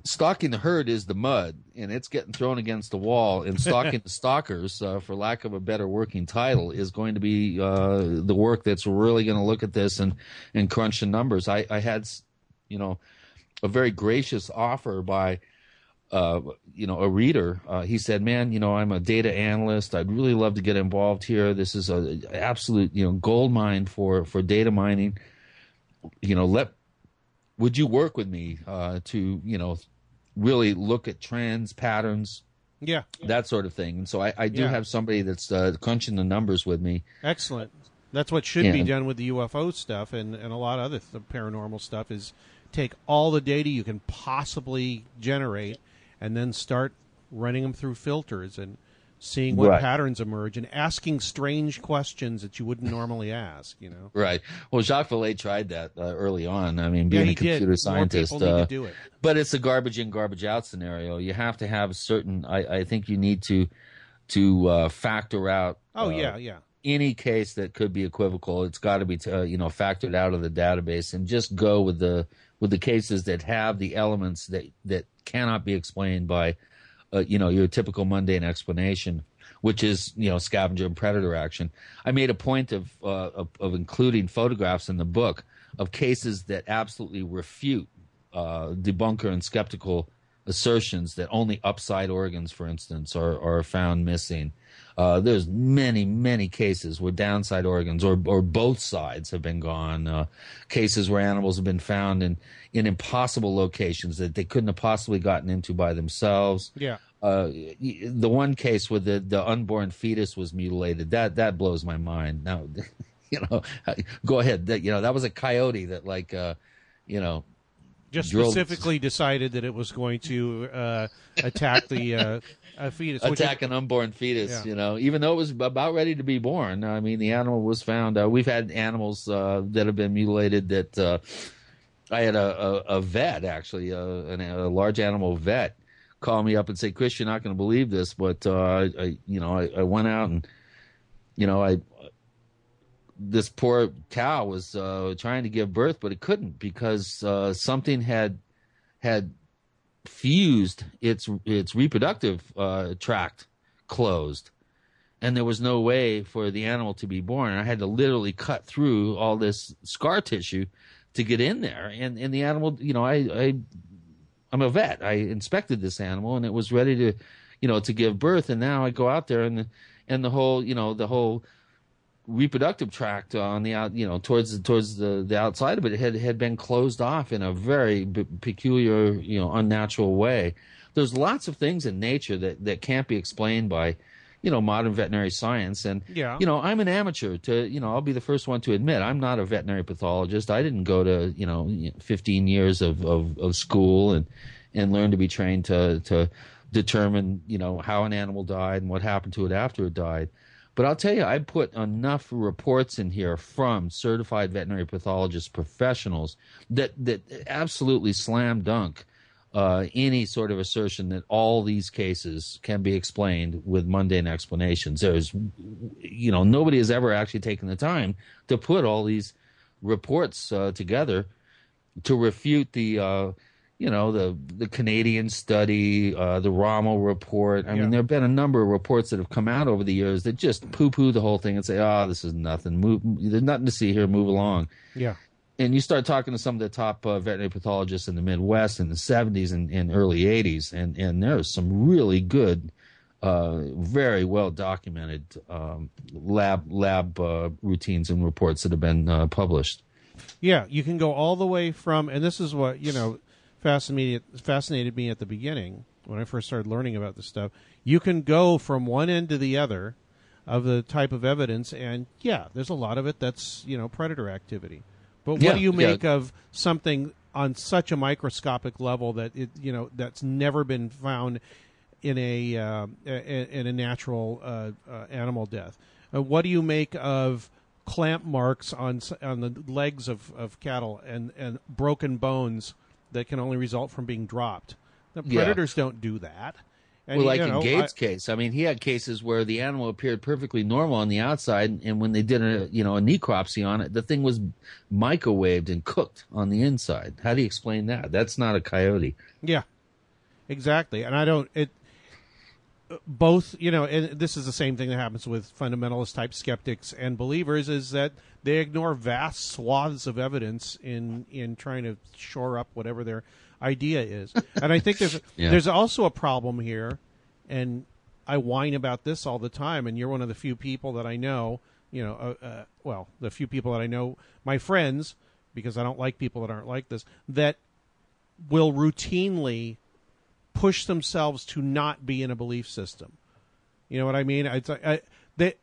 stalking the herd is the mud, and it's getting thrown against the wall. And [laughs] stalking the stalkers, uh, for lack of a better working title, is going to be uh, the work that's really going to look at this and and crunch the numbers. I, I had, you know, a very gracious offer by. Uh, you know, a reader. Uh, he said, "Man, you know, I'm a data analyst. I'd really love to get involved here. This is a absolute, you know, gold mine for for data mining. You know, let would you work with me uh, to you know really look at trends patterns Yeah, that sort of thing and so i, I do Yeah. have somebody that's uh, crunching the numbers with me excellent. That's what should be done with the UFO stuff and, and a lot of other th- paranormal stuff is take all the data you can possibly generate and then start running them through filters and seeing what Right. patterns emerge and asking strange questions that you wouldn't normally ask. You know, right well jacques Vallée tried that uh, early on i mean yeah, being he a computer did. scientist More people need uh, it. but it's a garbage in garbage out scenario you have to have a certain i, I think you need to to uh, factor out Oh uh, yeah, yeah. any case that could be equivocal, it's got to be uh, you know factored out of the database, and just go with the with the cases that have the elements that that cannot be explained by uh, you know your typical mundane explanation, which is you know scavenger and predator action. I made a point of uh, of, of including photographs in the book of cases that absolutely refute uh, debunker and skeptical assertions that only upside organs, for instance, are, are found missing. Uh, there's many, many cases where downside organs or, or both sides have been gone. Uh, cases where animals have been found in, in impossible locations that they couldn't have possibly gotten into by themselves. Yeah. Uh, the one case where the, the unborn fetus was mutilated, that, that blows my mind. Now, [laughs] you know, go ahead. That, you know, that was a coyote that like, uh, you know, Just drilled- specifically decided that it was going to uh, attack the uh, a fetus. is- attack an unborn fetus. Yeah. You know, even though it was about ready to be born. I mean, the animal was found. Uh, we've had animals uh, that have been mutilated. That uh, I had a, a, a vet actually, uh, an, a large animal vet, call me up and say, "Chris, you're not going to believe this, but uh, I, I, you know, I, I went out and, you know, I." This poor cow was uh, trying to give birth, but it couldn't because uh, something had had fused its its reproductive uh, tract closed, and there was no way for the animal to be born. I had to literally cut through all this scar tissue to get in there, and and the animal, you know, I I I'm a vet. I inspected this animal, and it was ready to, you know, to give birth. And now I go out there, and and the whole, you know, the whole reproductive tract on the out, you know, towards the, towards the, the outside of it had had been closed off in a very b- peculiar, you know, unnatural way. There's lots of things in nature that that can't be explained by, you know, modern veterinary science. And Yeah. you know, I'm an amateur. To you know, I'll be the first one to admit I'm not a veterinary pathologist. I didn't go to you know 15 years of of, of school and and learn to be trained to to determine you know how an animal died and what happened to it after it died. But I'll tell you, I put enough reports in here from certified veterinary pathologist professionals that that absolutely slam dunk uh, any sort of assertion that all these cases can be explained with mundane explanations. There's, you know, nobody has ever actually taken the time to put all these reports uh, together to refute the, uh, you know, the the Canadian study, uh, the Rommel report. I Yeah. mean, there have been a number of reports that have come out over the years that just poo-poo the whole thing and say, "Oh, this is nothing. Move, there's nothing to see here. Move along." Yeah. and you start talking to some of the top uh, veterinary pathologists in the Midwest in the 70s and, and early 80s, and, and there's some really good, uh, very well documented um, lab lab uh, routines and reports that have been uh, published. Yeah, you can go all the way from, and this is what you know fascinated fascinated me at the beginning when I first started learning about this stuff. You can go from one end to the other of the type of evidence, and yeah, there's a lot of it that's you know predator activity. But what Yeah, do you yeah. make of something on such a microscopic level that it you know that's never been found in a uh, in, in a natural uh, uh, animal death. Uh, what do you make of clamp marks on on the legs of, of cattle and, and broken bones that can only result from being dropped? The Yeah. predators don't do that. And, well, like you in know, Gates' I- case, I mean, he had cases where the animal appeared perfectly normal on the outside, and when they did a you know a necropsy on it, the thing was microwaved and cooked on the inside. How do you explain that? That's not a coyote. Yeah, exactly. And I don't it. Both, you know, and this is the same thing that happens with fundamentalist type skeptics and believers is that they ignore vast swaths of evidence in in trying to shore up whatever their idea is. And I think there's [laughs] Yeah. there's also a problem here, and I whine about this all the time. And you're one of the few people that I know, you know, uh, uh, well, the few people that I know, my friends, because I don't like people that aren't like this, that will routinely push themselves to not be in a belief system. You know what I mean? It's like I, they,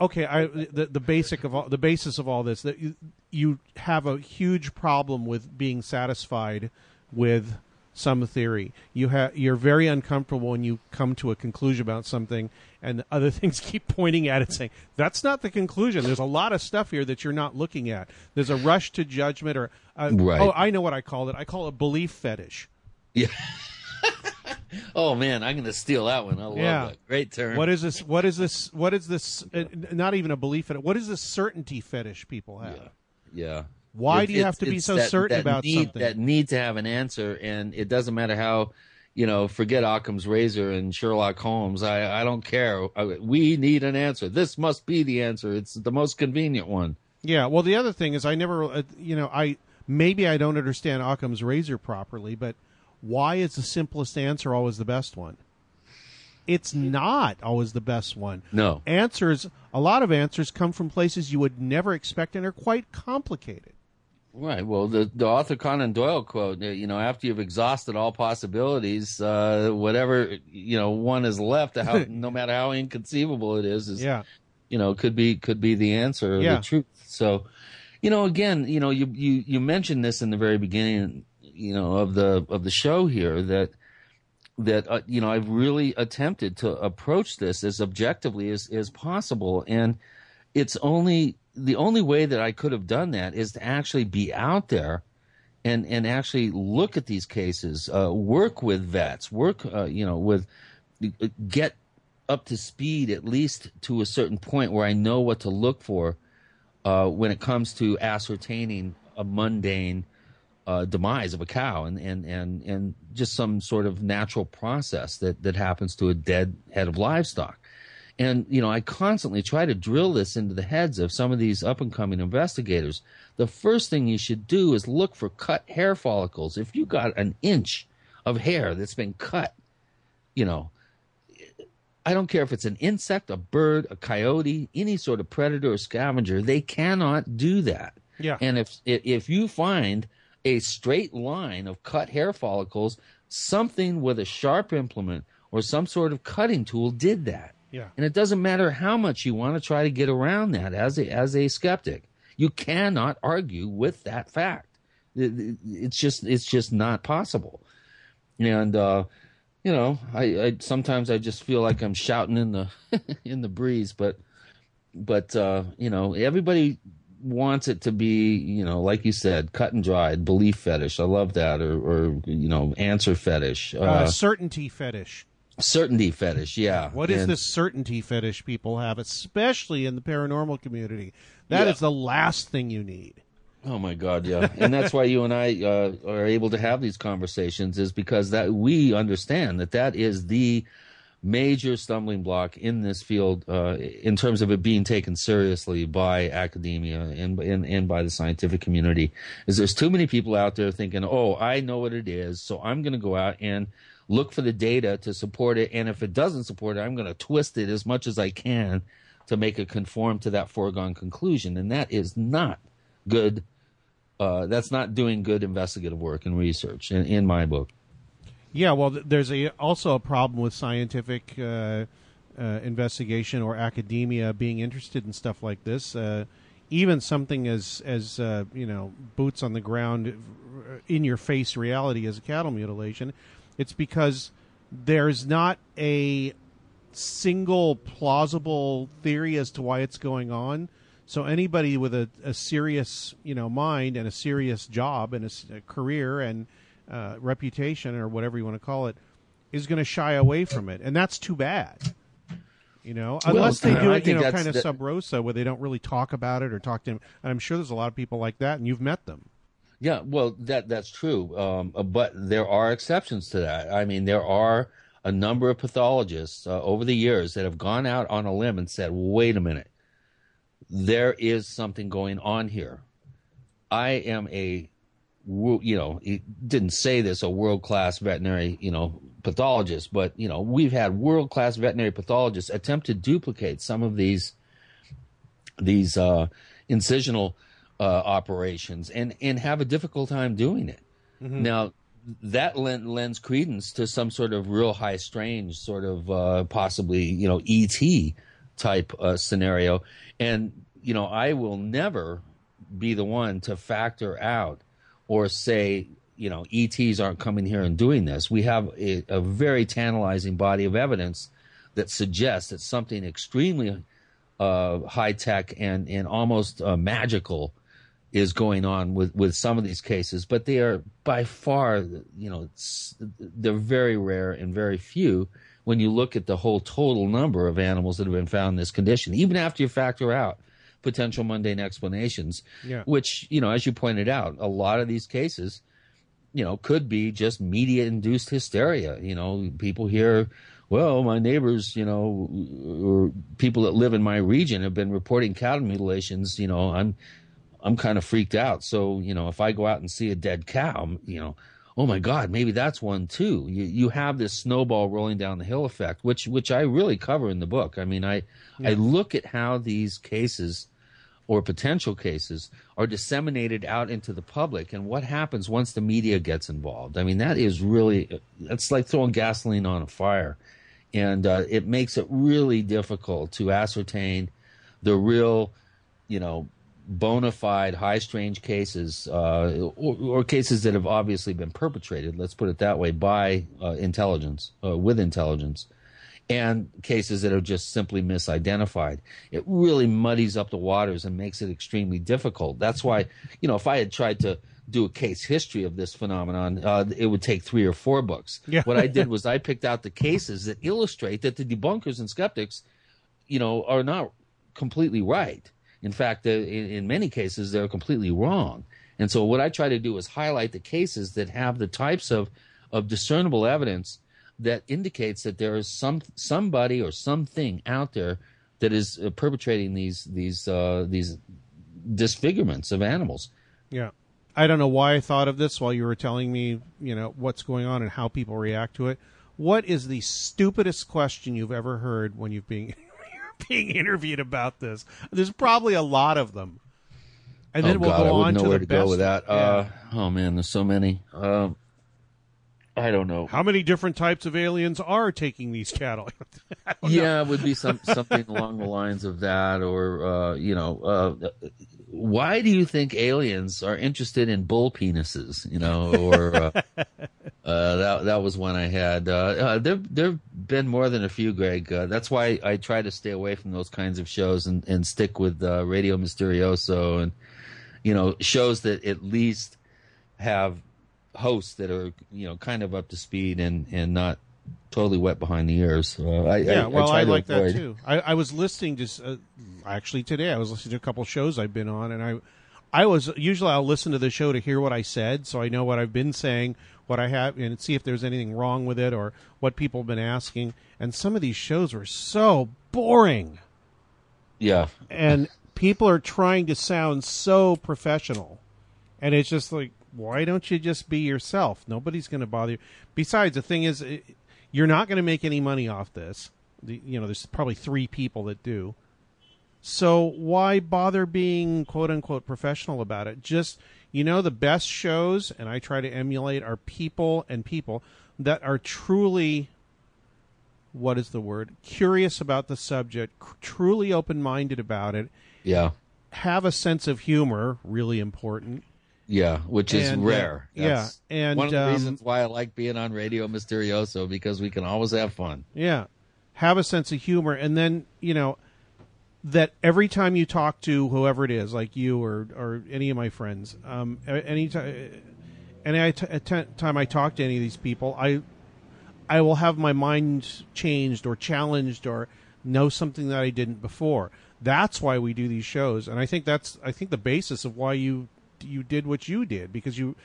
okay. I the, the basic of all the basis of all this that you, you have a huge problem with being satisfied with some theory. You have you're very uncomfortable when you come to a conclusion about something, and other [laughs] things keep pointing at it, saying that's not the conclusion. There's a lot of stuff here that you're not looking at. There's a rush to judgment, or uh, Right. oh, I know what I call it. I call it belief fetish. Yeah. Oh man, I'm going to steal that one. I love Yeah. that. Great term. What is this? What is this? What is this? Uh, not even a belief in it. What is this certainty fetish people have? Yeah. Why It- do you have to be so that- certain that about need, something? That need to have an answer, and it doesn't matter how, you know, forget Occam's razor and Sherlock Holmes. I, I don't care. I- we need an answer. This must be the answer. It's the most convenient one. Yeah. Well, the other thing is, I never, uh, you know, I maybe I don't understand Occam's razor properly, but why is the simplest answer always the best one? It's not always the best one. No. Answers, a lot of answers come from places you would never expect and are quite complicated. Right. Well, the, the Arthur Conan Doyle quote, you know, after you've exhausted all possibilities, uh, whatever, you know, one is left, how, [laughs] no matter how inconceivable it is, is, Yeah. you know, could be, could be the answer or Yeah. the truth. So, you know, again, you know, you, you, you mentioned this in the very beginning, you know, of the, of the show here that, that, uh, you know, I've really attempted to approach this as objectively as, as possible. And, it's only the only way that I could have done that is to actually be out there and and actually look at these cases, uh, work with vets, work uh, you know with get up to speed at least to a certain point where I know what to look for uh, when it comes to ascertaining a mundane uh, demise of a cow and, and, and, and just some sort of natural process that, that happens to a dead head of livestock. And, you know, I constantly try to drill this into the heads of some of these up and coming investigators. The first thing you should do is look for cut hair follicles. If you got an inch of hair that's been cut, you know, I don't care if it's an insect, a bird, a coyote, any sort of predator or scavenger, they cannot do that. Yeah. And if if if you find a straight line of cut hair follicles, something with a sharp implement or some sort of cutting tool did that. Yeah. And it doesn't matter how much you want to try to get around that as a as a skeptic. You cannot argue with that fact. It- it- It's just it's just not possible. And uh you know, I, I sometimes I just feel like I'm shouting in the [laughs] in the breeze, but but uh, you know, everybody wants it to be, you know, like you said, cut and dried, belief fetish. I love that, or, or you know, answer fetish, uh, Uh, certainty fetish. certainty fetish. Yeah. What is And- this certainty fetish people have, especially in the paranormal community? That is Yeah. the last thing you need. Oh my God, yeah, and that's why you and I uh, are able to have these conversations is because that we understand that that is the major stumbling block in this field uh, in terms of it being taken seriously by academia and, and and by the scientific community. Is there's too many people out there thinking, oh, I know what it is, so I'm going to go out and look for the data to support it, and if it doesn't support it, I'm going to twist it as much as I can to make it conform to that foregone conclusion, and that is not good. Uh, that's not doing good investigative work and research in, in my book. Yeah, well, th- there's a also a problem with scientific uh, uh, investigation or academia being interested in stuff like this. Uh, even something as as uh, you know boots on the ground, uh, in your face reality as a cattle mutilation. It's because there's not a single plausible theory as to why it's going on. So anybody with a, a serious, you know, mind and a serious job and a career and uh, reputation or whatever you want to call it is going to shy away from it, and that's too bad. You know, Well, unless they do it, you know, kind of the- sub rosa, where they don't really talk about it or talk to him. And I'm sure there's a lot of people like that, and you've met them. Yeah, well, that that's true. Um, uh, but there are exceptions to that. I mean, there are a number of pathologists uh, over the years that have gone out on a limb and said, "Wait a minute, there is something going on here." I am a, you know, he didn't say this a world class veterinary, you know, pathologist, but you know, we've had world class veterinary pathologists attempt to duplicate some of these these uh, incisional uh, operations and and have a difficult time doing it. Now that lend, lends credence to some sort of real high strange sort of uh, possibly you know ET type uh, scenario, and you know I will never be the one to factor out or say you know ETs aren't coming here and doing this. We have a, a very tantalizing body of evidence that suggests that something extremely uh, high tech and and almost uh, magical is going on with with some of these cases, but they are by far, you know, they're very rare and very few when you look at the whole total number of animals that have been found in this condition. Even after you factor out potential mundane explanations, Yeah. which you know, as you pointed out, a lot of these cases you know, could be just media induced hysteria. You know, people hear, well, my neighbors, you know, or people that live in my region have been reporting cattle mutilations. You know, I'm, I'm kind of freaked out. So, you know, if I go out and see a dead cow, you know, oh my God, maybe that's one too. You, you have this snowball rolling down the hill effect, which, which I really cover in the book. I mean, I, I look at how these cases, or potential cases are disseminated out into the public and what happens once the media gets involved i mean that is really that's like throwing gasoline on a fire and uh, it makes it really difficult to ascertain the real you know bona fide high strange cases uh, or, or cases that have obviously been perpetrated let's put it that way by uh, intelligence uh, with intelligence and cases that are just simply misidentified. It really muddies up the waters and makes it extremely difficult. That's why, you know, if I had tried to do a case history of this phenomenon, uh, it would take three or four books. Yeah. What I did [laughs] was I picked out the cases that illustrate that the debunkers and skeptics, you know, are not completely right. In fact, in, in many cases, they're completely wrong. And so, what I try to do is highlight the cases that have the types of, of discernible evidence that indicates that there is some somebody or something out there that is uh, perpetrating these these uh, these disfigurements of animals. Yeah. I don't know why I thought of this while you were telling me, you know, what's going on and how people react to it. What is the stupidest question you've ever heard when you've been [laughs] being interviewed about this? There's probably a lot of them. And then oh we'll God, go I on know to where the to best. go with that. Yeah. Uh, oh man, there's so many. Um, I don't know. How many different types of aliens are taking these cattle? [laughs] Know. yeah, it would be some something [laughs] along the lines of that, or uh, you know, uh, why do you think aliens are interested in bull penises? You know, or uh, [laughs] uh, that that was one I had. Uh, uh, they're they're been more than a few, Greg. Uh, that's why I try to stay away from those kinds of shows and, and stick with uh, Radio Misterioso and you know shows that at least have hosts that are you know kind of up to speed and and not totally wet behind the ears. Uh, I, yeah, I, well, I, I, like that too. I, I was listening to uh, actually today. I was listening to a couple shows I've been on, and I, I was usually I'll listen to the show to hear what I said, so I know what I've been saying, what I have, and see if there's anything wrong with it or what people have been asking. And some of these shows were so boring, Yeah, and people are trying to sound so professional, and it's just like, why don't you just be yourself? Nobody's going to bother you. Besides, the thing is, it- you're not going to make any money off this. The, you know, there's probably three people that do. So why bother being quote unquote professional about it? Just you know, the best shows, and I try to emulate, are people and people that are truly what is the word? Curious about the subject, c- truly open minded about it, yeah, have a sense of humor, really important. Yeah, which is And, uh, rare. yeah, and, one of the um, reasons why I like being on Radio Misterioso because we can always have fun. Yeah. Have a sense of humor and then, you know, that every time you talk to whoever it is, like you or or any of my friends, um any time any t- time I talk to any of these people, I I will have my mind changed or challenged or know something that I didn't before. That's why we do these shows, and I think that's I think the basis of why you you did what you did because you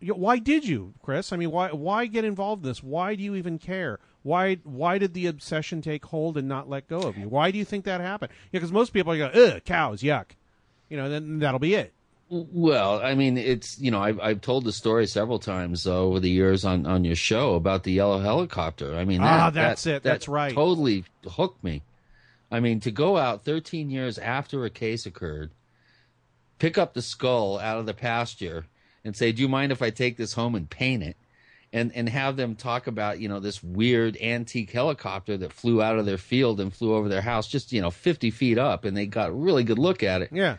you- why did you, Chris? I mean, why why get involved in this? Why do you even care? Why why did the obsession take hold and not let go of you? Why do you think that happened? Yeah, because most people go, ugh, cows, yuck. You know, then that'll be it. Well, I mean, it's you know, I've I've told the story several times uh, over the years on on your show about the yellow helicopter. I mean, that, Ah, that's that- it. That's that right. Totally hooked me. I mean, to go out 13 years after a case occurred, pick up the skull out of the pasture, and say, "Do you mind if I take this home and paint it?" And and have them talk about you know this weird antique helicopter that flew out of their field and flew over their house, just you know 50 feet up, and they got a really good look at it Yeah.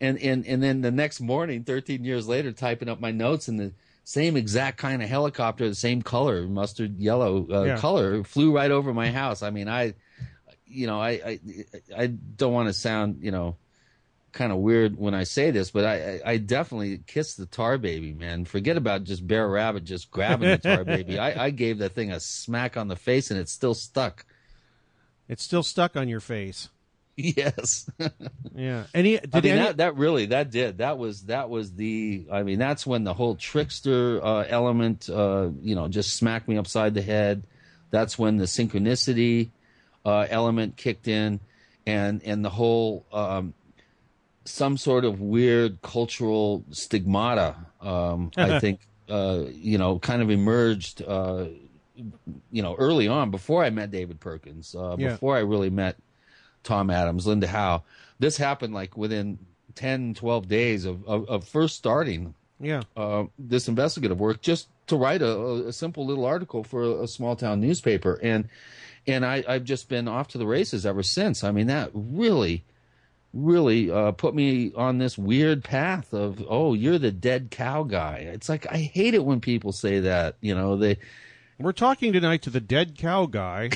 and and and then the next morning 13 years later typing up my notes and the same exact kind of helicopter the same color mustard yellow uh, Yeah. color flew right over my house i mean i you know i i, I don't want to sound you know kind of weird when i say this but I, I i definitely kissed the tar baby man forget about just Br'er Rabbit just grabbing the tar baby I, I gave that thing a smack on the face and it's still stuck It's still stuck on your face. yes [laughs] Yeah. Any did I mean any, that that really that did that was that was the I mean that's when the whole trickster uh, element uh, you know just smacked me upside the head. That's when the synchronicity uh, element kicked in, and and the whole um, some sort of weird cultural stigmata. Um, I [laughs] think uh, you know kind of emerged. Uh, you know, early on, before I met David Perkins, uh, Yeah. before I really met Tom Adams, Linda Howe, this happened like within 10, 12 days of, of, of first starting yeah. uh, this investigative work just to write a, a simple little article for a, a small town newspaper. And, and I, I've just been off to the races ever since. I mean, that really, really uh, put me on this weird path of, oh, you're the dead cow guy. It's like, I hate it when people say that, you know, they, We're talking tonight to the dead cow guy,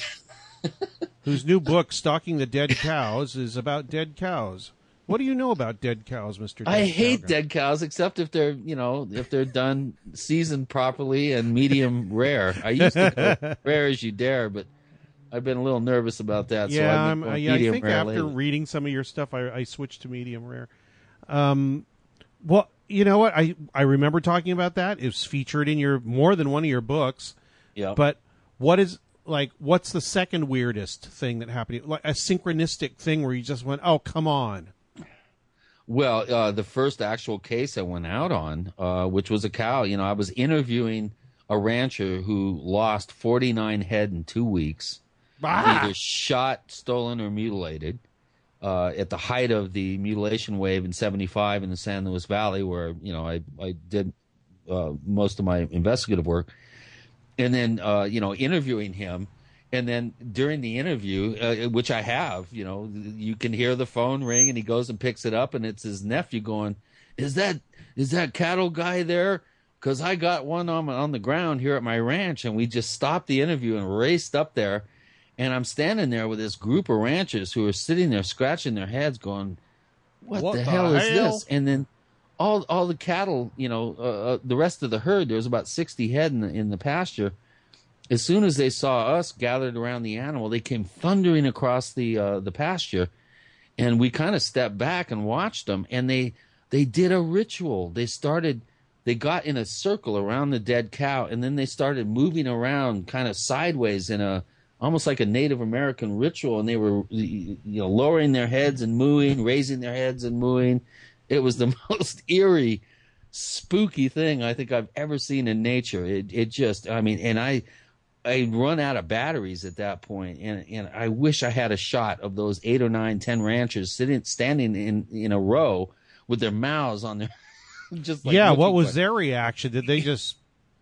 [laughs] whose new book, "Stalking the Dead Cows," is about dead cows. What do you know about dead cows, Mister? I hate dead cows, except if they're you know if they're done seasoned properly and medium rare. I used to [laughs] rare as you dare, but I've been a little nervous about that. so Yeah, I'm, been uh, yeah. I think after lately. reading some of your stuff, I, I switched to medium rare. Um, well, you know what? I I remember talking about that. It was featured in your more than one of your books. yeah, But what is like? What's the second weirdest thing that happened? Like a synchronistic thing where you just went, "Oh, come on." Well, uh, the first actual case I went out on, uh, which was a cow, you know, I was interviewing a rancher who lost 49 head in two weeks, Ah! either shot, stolen, or mutilated. Uh, at the height of the mutilation wave in '75 in the San Luis Valley, where you know I I did uh, most of my investigative work, and then uh, you know interviewing him, and then during the interview, uh, which I have, you know, you can hear the phone ring, and he goes and picks it up, and it's his nephew going, "Is that is that cattle guy there?" because I got one on on the ground here at my ranch, and we just stopped the interview and raced up there, and I'm standing there with this group of ranchers who are sitting there scratching their heads, going, "What, What the, the hell is this?" And then all all the cattle, you know, uh, uh, the rest of the herd, there was about sixty head in the in the pasture. As soon as they saw us gathered around the animal, they came thundering across the uh, the pasture, and we kind of stepped back and watched them. And they they did a ritual. They started they got in a circle around the dead cow, and then they started moving around kind of sideways in a almost like a Native American ritual. And they were you know lowering their heads and mooing, raising their heads and mooing. It was the [laughs] most eerie, spooky thing I think I've ever seen in nature. It it just I mean, and I I'd run out of batteries at that point, and and I wish I had a shot of those eight or nine, ten ranchers sitting standing in in a row with their mouths on their [laughs] just like yeah, what was like- their reaction? Did they [laughs] just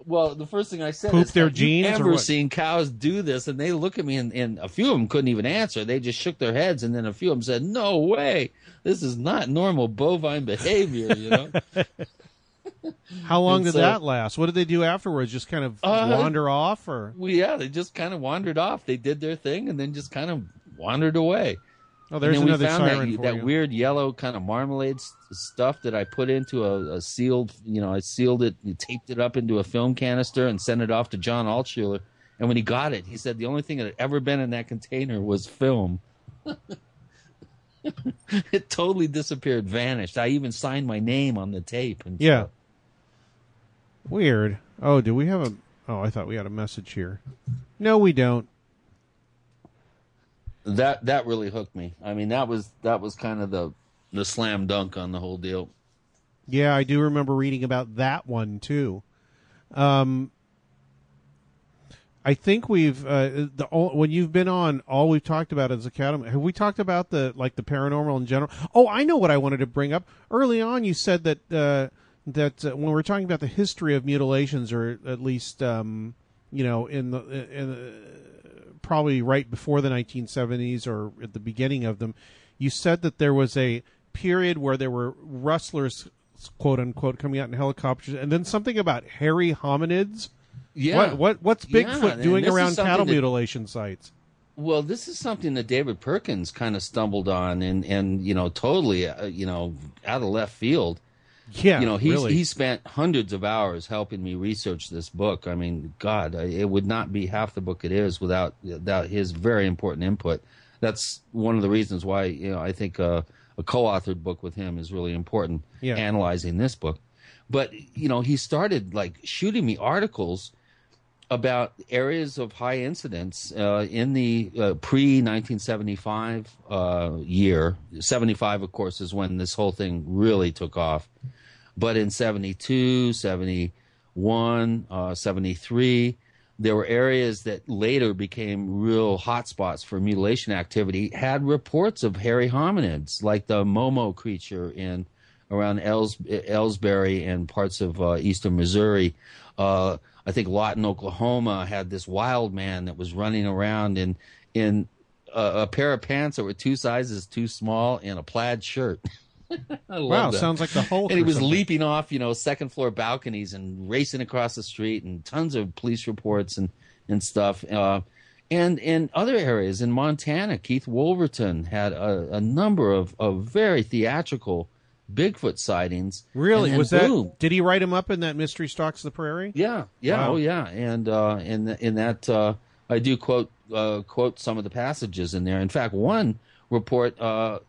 well, the first thing I said Poop is, their "Have you jeans Ever what?" seen cows do this? And they look at me, and, and a few of them couldn't even answer. They just shook their heads, and then a few of them said, "No way, this is not normal bovine behavior." You know, [laughs] how long And did so- that last? What did they do afterwards? Just kind of Uh, wander off or well, yeah, they just kind of wandered off. They did their thing, and then just kind of wandered away. Oh, there's and then another we found siren that, for that you. weird yellow kind of marmalade s- stuff that I put into a, a sealed, you know, I sealed it, taped it up into a film canister, and sent it off to John Altshuler. And when he got it, he said the only thing that had ever been in that container was film. [laughs] it totally disappeared, vanished. I even signed my name on the tape. And Yeah. stuff. Weird. Oh, do we have a? Oh, I thought we had a message here. No, we don't. That that really hooked me. I mean, that was that was kind of the the slam dunk on the whole deal. Yeah, I do remember reading about that one too. Um, I think we've uh, the when you've been on, all we've talked about is Academy. Have we talked about the like the paranormal in general? Oh, I know what I wanted to bring up early on. You said that uh, that uh, when we're talking about the history of mutilations, or at least um, you know in the in the, probably right before the 1970s or at the beginning of them, you said that there was a period where there were rustlers, quote unquote, coming out in helicopters, and then something about hairy hominids. Yeah. What what what's Bigfoot and doing around cattle that- mutilation sites? Well, this is something that David Perkins kind of stumbled on, and and you know, totally, uh, you know, out of left field. Yeah, you know, he's really. he spent hundreds of hours helping me research this book. I mean, God, I- it would not be half the book it is without without his very important input. That's one of the reasons why you know I think uh, a co-authored book with him is really important. Yeah. Analyzing this book, but you know, he started like shooting me articles about areas of high incidence uh, in the uh, pre 1975 uh, year. 75, of course, is when this whole thing really took off. But in 72, 71, uh, 73, there were areas that later became real hotspots for mutilation activity, had reports of hairy hominids, like the Momo creature in around Els- Elsberry and parts of uh, eastern Missouri. I think Lawton, Oklahoma, had this wild man that was running around in in a, a pair of pants that were two sizes too small and a plaid shirt. [laughs] I wow, that. sounds like the Hulk. and he was something. leaping off, you know, second floor balconies and racing across the street, and tons of police reports and and stuff. Uh, and in other areas in Montana, Keith Wolverton had a, a number of, of very theatrical Bigfoot sightings. Really, was that? Did he write him up in that Mystery Stalks the Prairie? Yeah, yeah, Wow. oh yeah, and uh, in in that uh, I do quote uh, quote some of the passages in there. In fact, one report, uh,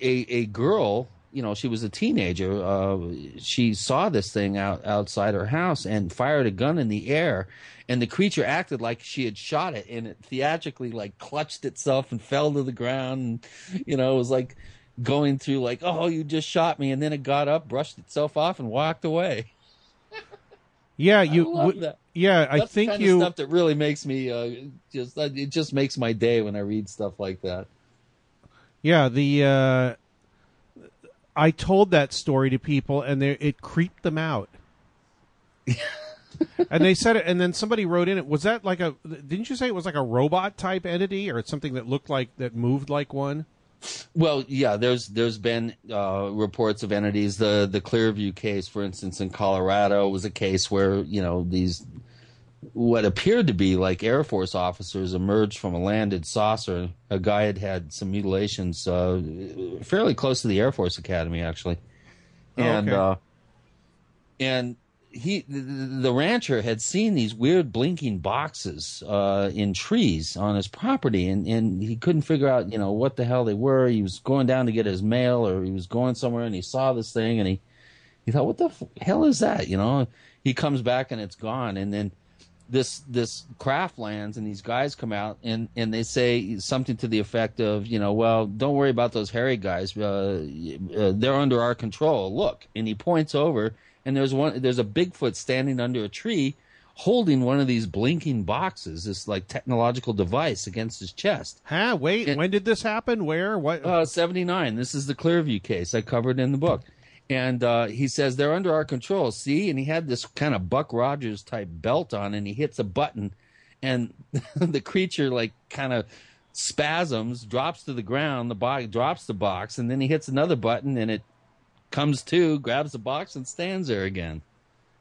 a a girl, you know, she was a teenager. Uh, she saw this thing out outside her house and fired a gun in the air, and the creature acted like she had shot it, and it theatrically like clutched itself and fell to the ground. And, you know, it was like going through like, oh, you just shot me, and then it got up, brushed itself off, and walked away. [laughs] Yeah, you. love would- that. Yeah, I That's think you. stuff that really makes me uh, just it just makes my day when I read stuff like that. Yeah, the uh, I told that story to people, and they, it creeped them out. [laughs] and they said it, and then somebody wrote in it. Was that like a? Didn't you say it was like a robot type entity, or something that looked like that moved like one? Well, yeah, there's there's been uh, reports of entities. The the Clearview case, for instance, in Colorado, was a case where you know these what appeared to be like Air Force officers emerged from a landed saucer. A guy had had some mutilations uh, fairly close to the Air Force Academy, actually, Oh, and okay. uh, and he the, rancher had seen these weird blinking boxes uh, in trees on his property, and and he couldn't figure out you know what the hell they were. He was going down to get his mail, or he was going somewhere, and he saw this thing, and he he thought, what the f- hell is that? You know, he comes back and it's gone, and then this this craft lands and these guys come out and and they say something to the effect of you know well don't worry about those hairy guys uh, uh, they're under our control look and he points over and there's one there's a bigfoot standing under a tree holding one of these blinking boxes this like technological device against his chest Huh? Wait, And- when did this happen? Where? What? uh, 79. This is the Clearview case I covered in the book. And uh, he says they're under our control. See, and he had this kind of Buck Rogers type belt on, and he hits a button, and [laughs] the creature like kind of spasms, drops to the ground. The box drops the box, and then he hits another button, and it comes to, grabs the box, and stands there again.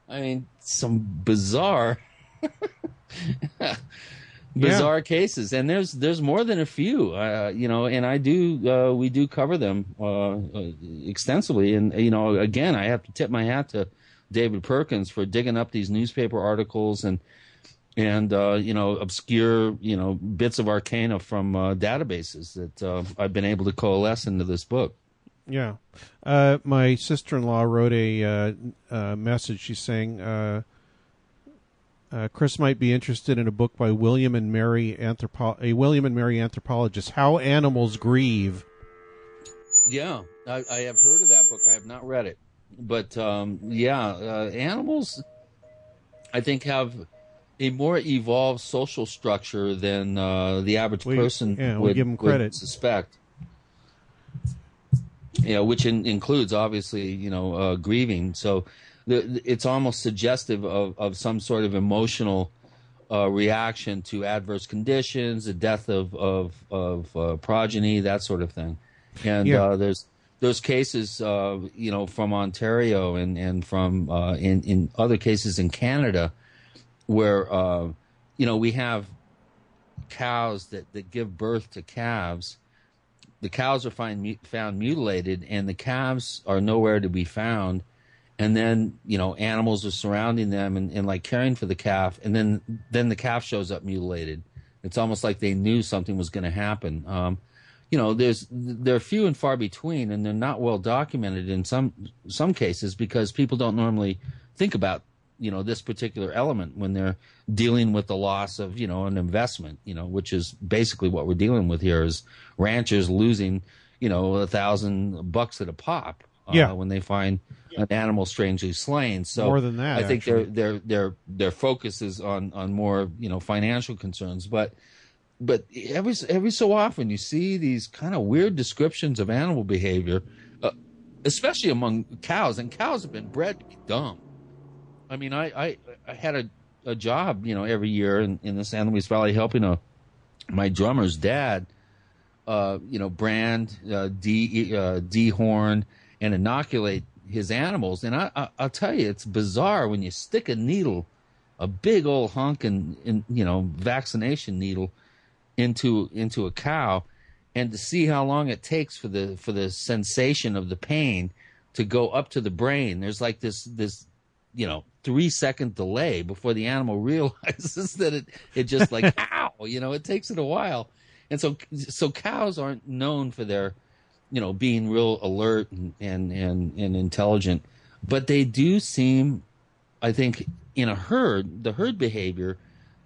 I mean, some bizarre [laughs] bizarre cases. And there's there's more than a few uh, you know and i do uh, we do cover them uh, uh, extensively. And you know again i have to tip my hat to david perkins for digging up these newspaper articles and and uh, you know obscure you know bits of arcana from uh, databases that uh, i've been able to coalesce into this book Yeah. Uh, my sister in law wrote a uh, uh, message. She's saying uh, uh, Chris might be interested in a book by William and Mary anthropo- a William and Mary anthropologist, How Animals Grieve. Yeah, I, I have heard of that book. I have not read it, but um, yeah, uh, animals, I think, have a more evolved social structure than uh, the average We- person yeah, would, give 'em would credit. suspect. You know, which in, includes obviously, you know, uh, grieving. So the, it's almost suggestive of, of some sort of emotional uh, reaction to adverse conditions, the death of of, of uh, progeny, that sort of thing. And Yeah. uh, there's there's cases, uh, you know, from Ontario and and from uh, in in other cases in Canada, where uh, you know we have cows that that give birth to calves. The cows are find, found mutilated, and the calves are nowhere to be found. And then you know animals are surrounding them and, and like caring for the calf. And then then the calf shows up mutilated. It's almost like they knew something was going to happen. Um, you know there's they're few and far between and they're not well documented in some some cases because people don't normally think about you know this particular element when they're dealing with the loss of you know an investment you know which is basically what we're dealing with here is ranchers losing you know a thousand bucks at a pop uh, Yeah. when they find an animal strangely slain so More than that, i think actually. their their their their focus is on on more you know financial concerns but but every every so often you see these kind of weird descriptions of animal behavior, uh, especially among cows. And cows have been bred to be dumb. I mean, I I, I had a, a job, you know, every year in, in the San Luis Valley helping a my drummer's dad, uh, you know, brand, uh, de uh, dehorn, and inoculate his animals. And I, I I'll tell you, it's bizarre when you stick a needle, a big old honking, in, you know, vaccination needle into into a cow and to see how long it takes for the for the sensation of the pain to go up to the brain there's like this this you know 3 second delay before the animal [laughs] realizes that it it just like [laughs] ow you know it takes it a while and so so cows aren't known for their you know being real alert and and and, and intelligent but they do seem I think in a herd, the herd behavior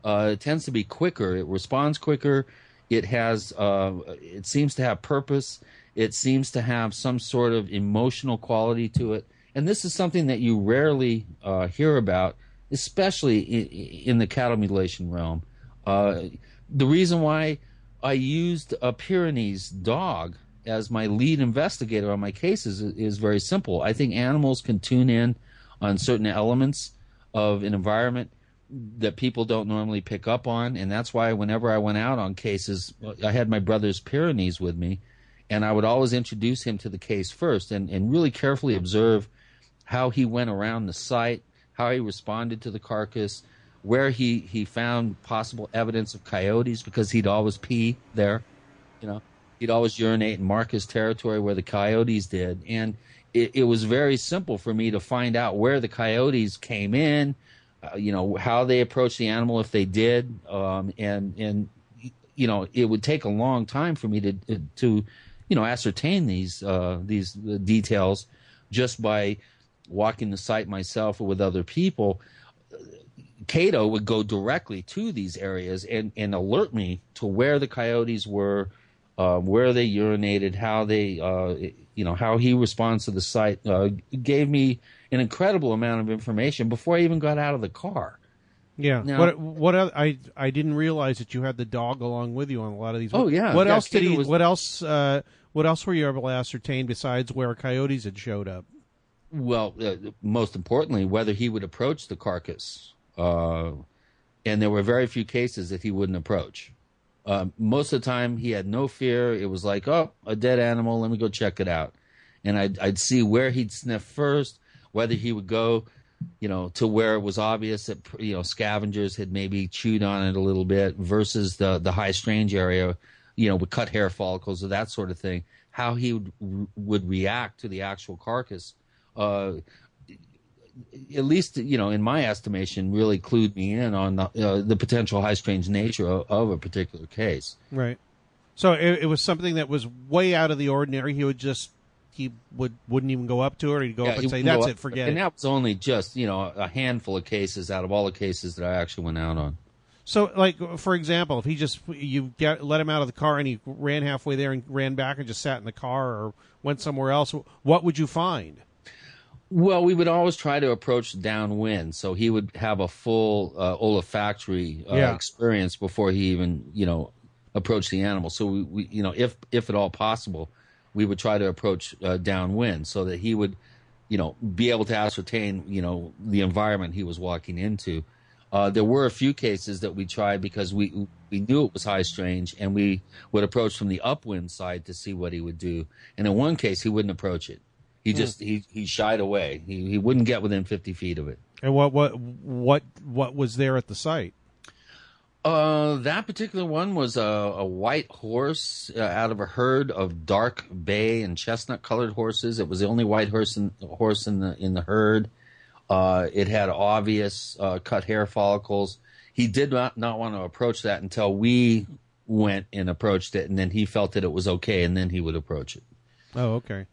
uh, tends to be quicker. It responds quicker. It has, uh, it seems to have purpose. It seems to have some sort of emotional quality to it. And this is something that you rarely uh, hear about, especially in, in the cattle mutilation realm. Uh, the reason why I used a Pyrenees dog as my lead investigator on my cases is, is very simple. I think animals can tune in on certain elements of an environment that people don't normally pick up on, and that's why whenever I went out on cases, I had my brother's Pyrenees with me, and I would always introduce him to the case first and, and really carefully observe how he went around the site, how he responded to the carcass, where he, he found possible evidence of coyotes because he'd always pee there, you know, he'd always urinate and mark his territory where the coyotes did. And it, it was very simple for me to find out where the coyotes came in, uh, you know, how they approached the animal if they did. Um, and, and, you know, it would take a long time for me to, to, you know, ascertain these, uh, these details just by walking the site myself or with other people. Cato would go directly to these areas and, and alert me to where the coyotes were, uh, where they urinated, how they, uh, you know, how he responds to the site. Uh, gave me an incredible amount of information before I even got out of the car. Yeah. Now, what what I I didn't realize that you had the dog along with you on a lot of these. Oh yeah. What yeah, else did he? was, what else? Uh, what else were you able to ascertain besides where coyotes had showed up? Well, uh, most importantly, whether he would approach the carcass, uh, and there were very few cases that he wouldn't approach. Uh, most of the time, he had no fear. It was like, oh, a dead animal. Let me go check it out, and I'd I'd see where he'd sniff first, whether he would go you know, to where it was obvious that you know scavengers had maybe chewed on it a little bit versus the the high strange area, you know, with cut hair follicles or that sort of thing. How he would would react to the actual carcass, uh, at least you know, in my estimation, really clued me in on the, uh, the potential high strange nature of, of, a particular case. Right. So it, it was something that was way out of the ordinary. He would just he would wouldn't even go up to her. He'd go yeah, up and say, "That's it, forget and it." And that was only just you know a handful of cases out of all the cases that I actually went out on. So, like for example, if he just you get let him out of the car and he ran halfway there and ran back and just sat in the car or went somewhere else, what would you find? Well, we would always try to approach downwind, so he would have a full uh, olfactory uh, Yeah. experience before he even you know approached the animal. So we, we you know if if at all possible, we would try to approach uh, downwind so that he would you know be able to ascertain you know the environment he was walking into. Uh, there were a few cases that we tried because we we knew it was high strange, and we would approach from the upwind side to see what he would do. And in one case, he wouldn't approach it. He just he he shied away. He he wouldn't get within fifty feet of it. And what what what what was there at the site? Uh, that particular one was a, a white horse uh, out of a herd of dark bay and chestnut colored horses. It was the only white horse in, horse in the in the herd. Uh, it had obvious uh, cut hair follicles. He did not, not want to approach that until we went and approached it, and then he felt that it was okay, and then he would approach it. Oh, okay.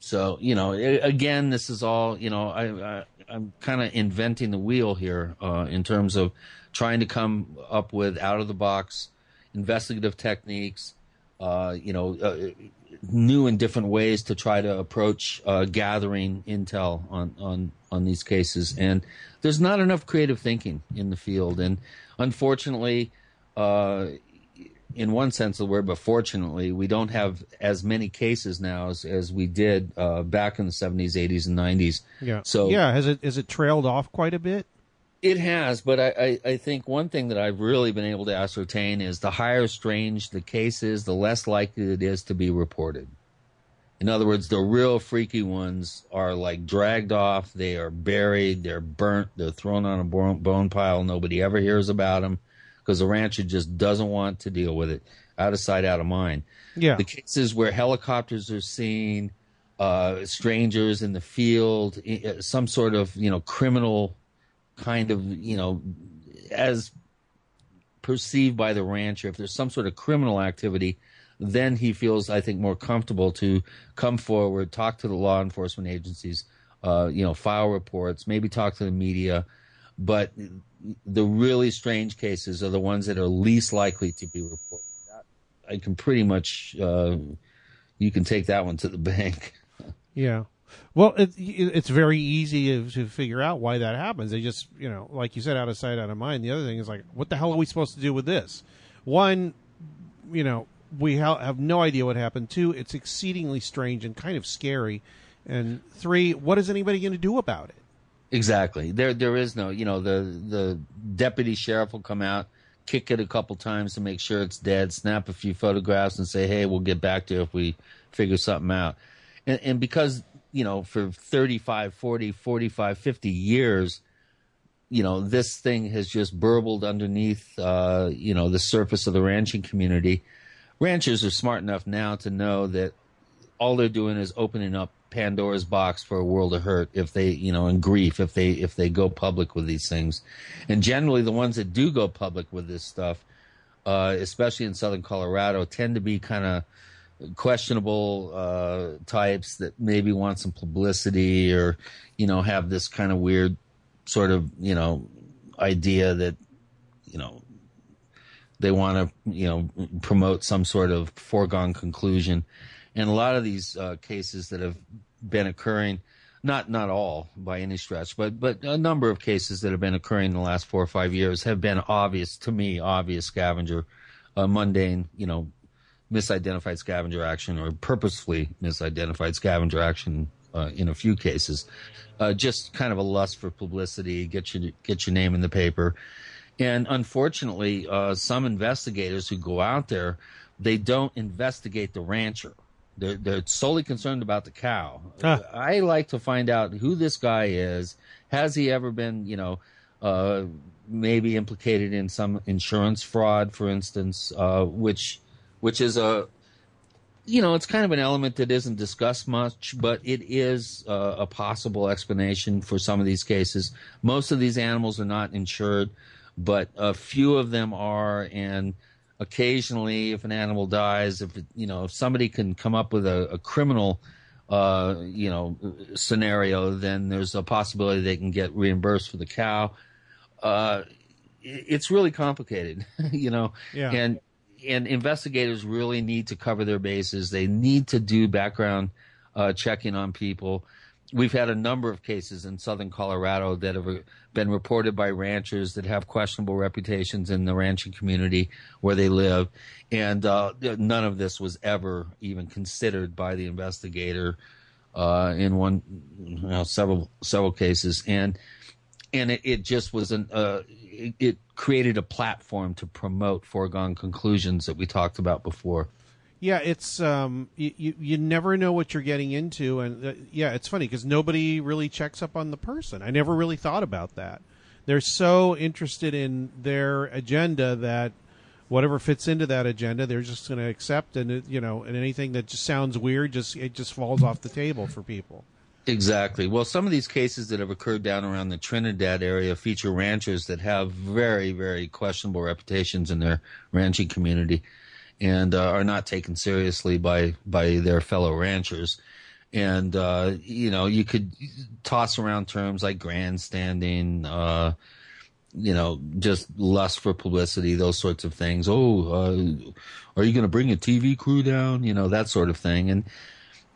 So you know, again, this is all you know. I, I I'm kind of inventing the wheel here uh, in terms of trying to come up with out of the box investigative techniques. Uh, you know, uh, new and different ways to try to approach uh, gathering intel on on on these cases. And there's not enough creative thinking in the field, and unfortunately. Uh, in one sense of the word, but fortunately, we don't have as many cases now as, as we did uh, back in the 70s, 80s, and 90s. Yeah. So yeah, has it has it trailed off quite a bit? it has, but I, I, I think one thing that I've really been able to ascertain is the higher strange the case is, the less likely it is to be reported. In other words, the real freaky ones are like dragged off, they are buried, they're burnt, they're thrown on a bone bone pile. Nobody ever hears about them because the rancher just doesn't want to deal with it. Out of sight, out of mind. Yeah. The cases where helicopters are seen, uh, strangers in the field, uh, some sort of you know criminal kind of you know as perceived by the rancher. If there's some sort of criminal activity, then he feels I think more comfortable to come forward, talk to the law enforcement agencies, uh, you know, file reports, maybe talk to the media. But the really strange cases are the ones that are least likely to be reported. I can pretty much, uh, you can take that one to the [laughs] bank. Yeah. Well, it, it's very easy to, to figure out why that happens. They just, you know, like you said, out of sight, out of mind. The other thing is like, what the hell are we supposed to do with this? One, you know, we ha- have no idea what happened. Two, it's exceedingly strange and kind of scary. And three, what is anybody going to do about it? Exactly. There, there is no, you know, the the deputy sheriff will come out, kick it a couple times to make sure it's dead, snap a few photographs, and say, "Hey, we'll get back to you if we figure something out." And, and because you know, for 35, 40, 45, 50 years, you know, this thing has just burbled underneath, uh, you know, the surface of the ranching community. Ranchers are smart enough now to know that all they're doing is opening up Pandora's box for a world of hurt if they, you know, in grief if they if they go public with these things. And generally, the ones that do go public with this stuff, uh, especially in southern Colorado, tend to be kind of questionable uh, types that maybe want some publicity or, you know, have this kind of weird sort of, you know, idea that, you know, they want to, you know, promote some sort of foregone conclusion. And a lot of these uh, cases that have been occurring, not not all by any stretch, but but a number of cases that have been occurring in the last four or five years have been obvious to me, obvious scavenger, uh, mundane, you know, misidentified scavenger action or purposefully misidentified scavenger action uh, in a few cases. Uh, just kind of a lust for publicity, get your get your name in the paper, and unfortunately, uh, some investigators who go out there, they don't investigate the rancher. They're, they're solely concerned about the cow. Ah. I like to find out who this guy is. Has he ever been, you know, uh, maybe implicated in some insurance fraud, for instance, uh, which which is a you know, it's kind of an element that isn't discussed much, but it is uh, a possible explanation for some of these cases. Most of these animals are not insured, but a few of them are, and occasionally, if an animal dies, if you know, if somebody can come up with a, a criminal, uh, you know, scenario, then there's a possibility they can get reimbursed for the cow. Uh, it's really complicated, [laughs] you know, Yeah. and and investigators really need to cover their bases. They need to do background uh, checking on people. We've had a number of cases in southern Colorado that have uh, been reported by ranchers that have questionable reputations in the ranching community where they live, and uh, none of this was ever even considered by the investigator uh, in one, you know, several several cases, and and it, it just was an uh, it, it created a platform to promote foregone conclusions that we talked about before. Yeah, it's um, you, you never know what you're getting into, and uh, yeah, it's funny because nobody really checks up on the person. I never really thought about that. They're so interested in their agenda that whatever fits into that agenda, they're just going to accept, and it, you know, and anything that just sounds weird, just it just falls off the table for people. Exactly. Well, some of these cases that have occurred down around the Trinidad area feature ranchers that have very, very questionable reputations in their ranching community, and uh, are not taken seriously by by their fellow ranchers. And uh, you know, you could toss around terms like grandstanding, uh, you know, just lust for publicity, those sorts of things. Oh, uh, are you going to bring a TV crew down? You know, that sort of thing. And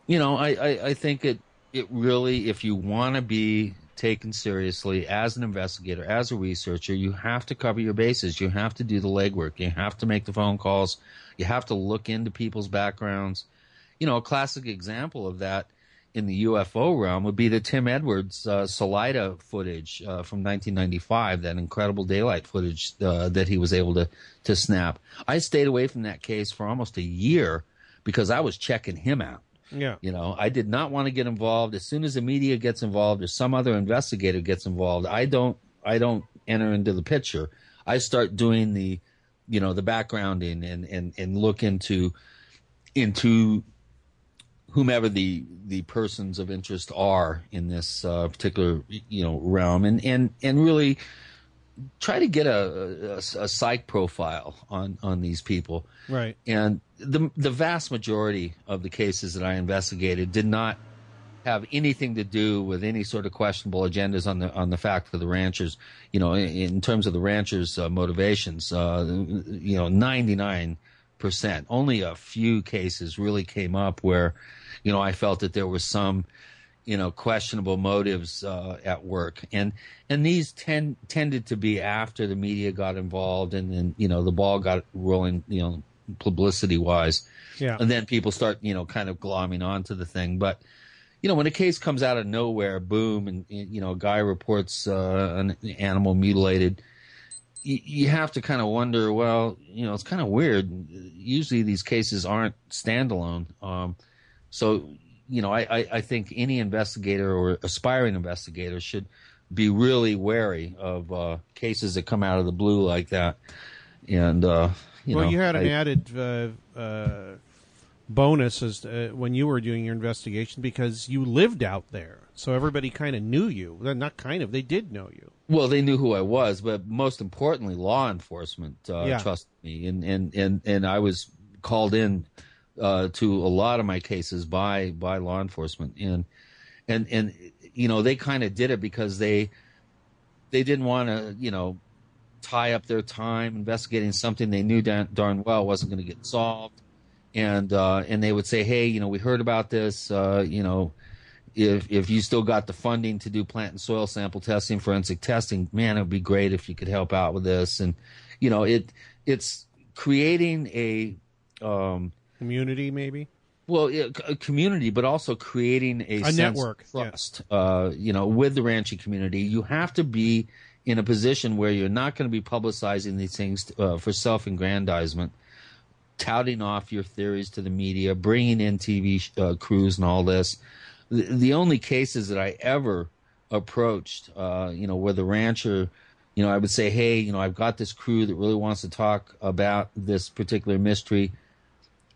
you know, I, I, I think it it really, if you want to be taken seriously as an investigator, as a researcher, you have to cover your bases. You have to do the legwork. You have to make the phone calls. You have to look into people's backgrounds. You know, a classic example of that in the UFO realm would be the Tim Edwards uh, Salida footage uh, from 1995, that incredible daylight footage uh, that he was able to to snap. I stayed away from that case for almost a year because I was checking him out. Yeah, You know, I did not want to get involved. As soon as the media gets involved or some other investigator gets involved, I don't I don't enter into the picture. I start doing the you know, the backgrounding and and and look into into whomever the the persons of interest are in this uh, particular you know realm and and and really try to get a, a, a psych profile on on these people right. and the the vast majority of the cases that I investigated did not have anything to do with any sort of questionable agendas on the on the fact of the ranchers. You know, in, in terms of the ranchers' uh, motivations, uh, you know, ninety nine percent. Only a few cases really came up where, you know, I felt that there was some you know questionable motives uh, at work and and these tend tended to be after the media got involved and then you know the ball got rolling you know publicity wise Yeah, and then people start you know kind of glomming onto the thing but you know when a case comes out of nowhere boom and you know a guy reports uh, an animal mutilated you, you have to kind of wonder. Well, you know, it's kind of weird. Usually, these cases aren't standalone. Um, so, you know, I, I, I think any investigator or aspiring investigator should be really wary of uh, cases that come out of the blue like that. And uh, you well, know, you had an I- added uh, uh, bonus as uh, when you were doing your investigation because you lived out there, so everybody kind of knew you. Well, Not kind of, they did know you. Well, they knew who I was, but most importantly, law enforcement uh, Yeah. trusted me, and and and and I was called in uh, to a lot of my cases by by law enforcement, and and and you know they kind of did it because they they didn't want to you know tie up their time investigating something they knew darn, darn well wasn't going to get solved, and uh, and they would say, hey, you know, we heard about this, uh, you know if if you still got the funding to do plant and soil sample testing, forensic testing, man, it would be great if you could help out with this. And you know, it it's creating a um, Community, maybe. well, yeah, a community, but also creating a, A network, of yeah. trust. Uh, you know, with the ranching community, you have to be in a position where you're not going to be publicizing these things uh, for self-aggrandizement, touting off your theories to the media, bringing in TV uh, crews and all this. The, the only cases that I ever approached, uh, you know, where the rancher, you know, I would say, hey, you know, I've got this crew that really wants to talk about this particular mystery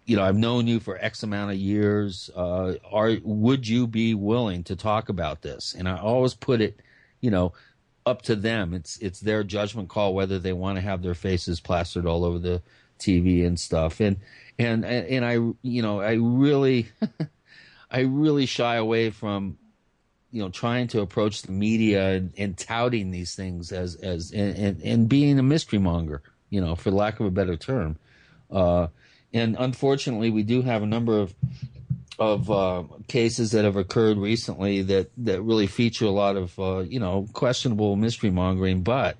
you know, I've known you for X amount of years. Uh, are would you be willing to talk about this? And I always put it, you know, up to them. It's it's their judgment call whether they want to have their faces plastered all over the TV and stuff. And and and I, you know, I really, [laughs] I really shy away from, you know, trying to approach the media and, and touting these things as as and, and, and being a mystery monger, you know, for lack of a better term. Uh, and unfortunately, we do have a number of of uh, cases that have occurred recently that that really feature a lot of uh, you know questionable mystery mongering. But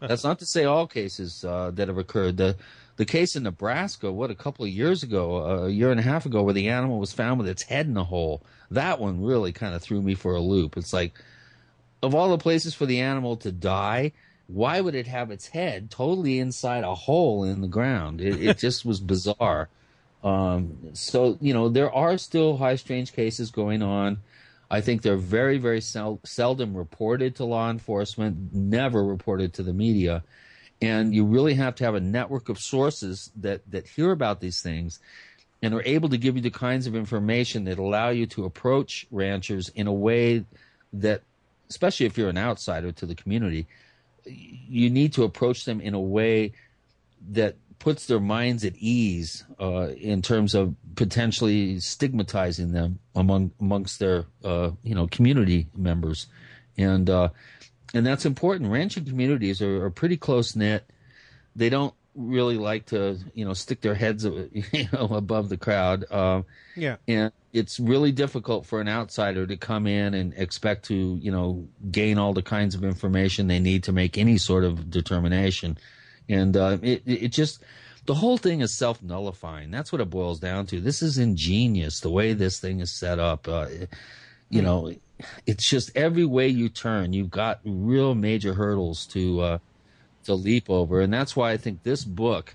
that's not to say all cases uh, that have occurred. The the case in Nebraska, what a couple of years ago, a year and a half ago, where the animal was found with its head in a hole. That one really kind of threw me for a loop. It's like of all the places for the animal to die, why would it have its head totally inside a hole in the ground? It, it [laughs] just was bizarre. Um, so you know there are still high strange cases going on. I think they're very very sel- seldom reported to law enforcement, never reported to the media, and you really have to have a network of sources that that hear about these things and are able to give you the kinds of information that allow you to approach ranchers in a way that especially if you're an outsider to the community you need to approach them in a way that puts their minds at ease uh, in terms of potentially stigmatizing them among amongst their uh, you know community members, and uh, and that's important. Ranching communities are, are pretty close knit. They don't really like to you know stick their heads [laughs] you know above the crowd. Uh, Yeah. and it's really difficult for an outsider to come in and expect to you know gain all the kinds of information they need to make any sort of determination and uh, it, it just the whole thing is self nullifying that's what it boils down to this is ingenious the way this thing is set up uh, you know it's just every way you turn you've got real major hurdles to uh, to leap over and that's why i think this book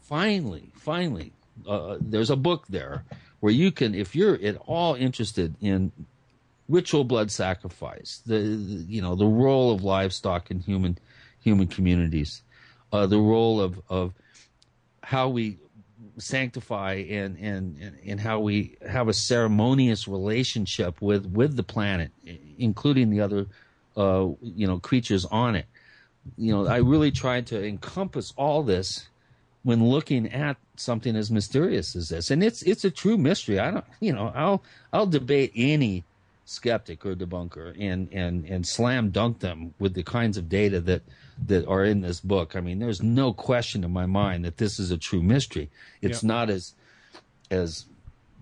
finally finally uh, there's a book there where you can, if you're at all interested in ritual blood sacrifice, the, you know the role of livestock in human human communities, uh, the role of of how we sanctify and, and and and how we have a ceremonious relationship with with the planet, including the other uh, you know creatures on it. You know, I really tried to encompass all this when looking at something as mysterious as this. And it's it's a true mystery. I don't you know i'll i'll debate any skeptic or debunker and and and slam dunk them with the kinds of data that that are in this book. I mean there's no question in my mind that this is a true mystery. It's Yep. not as as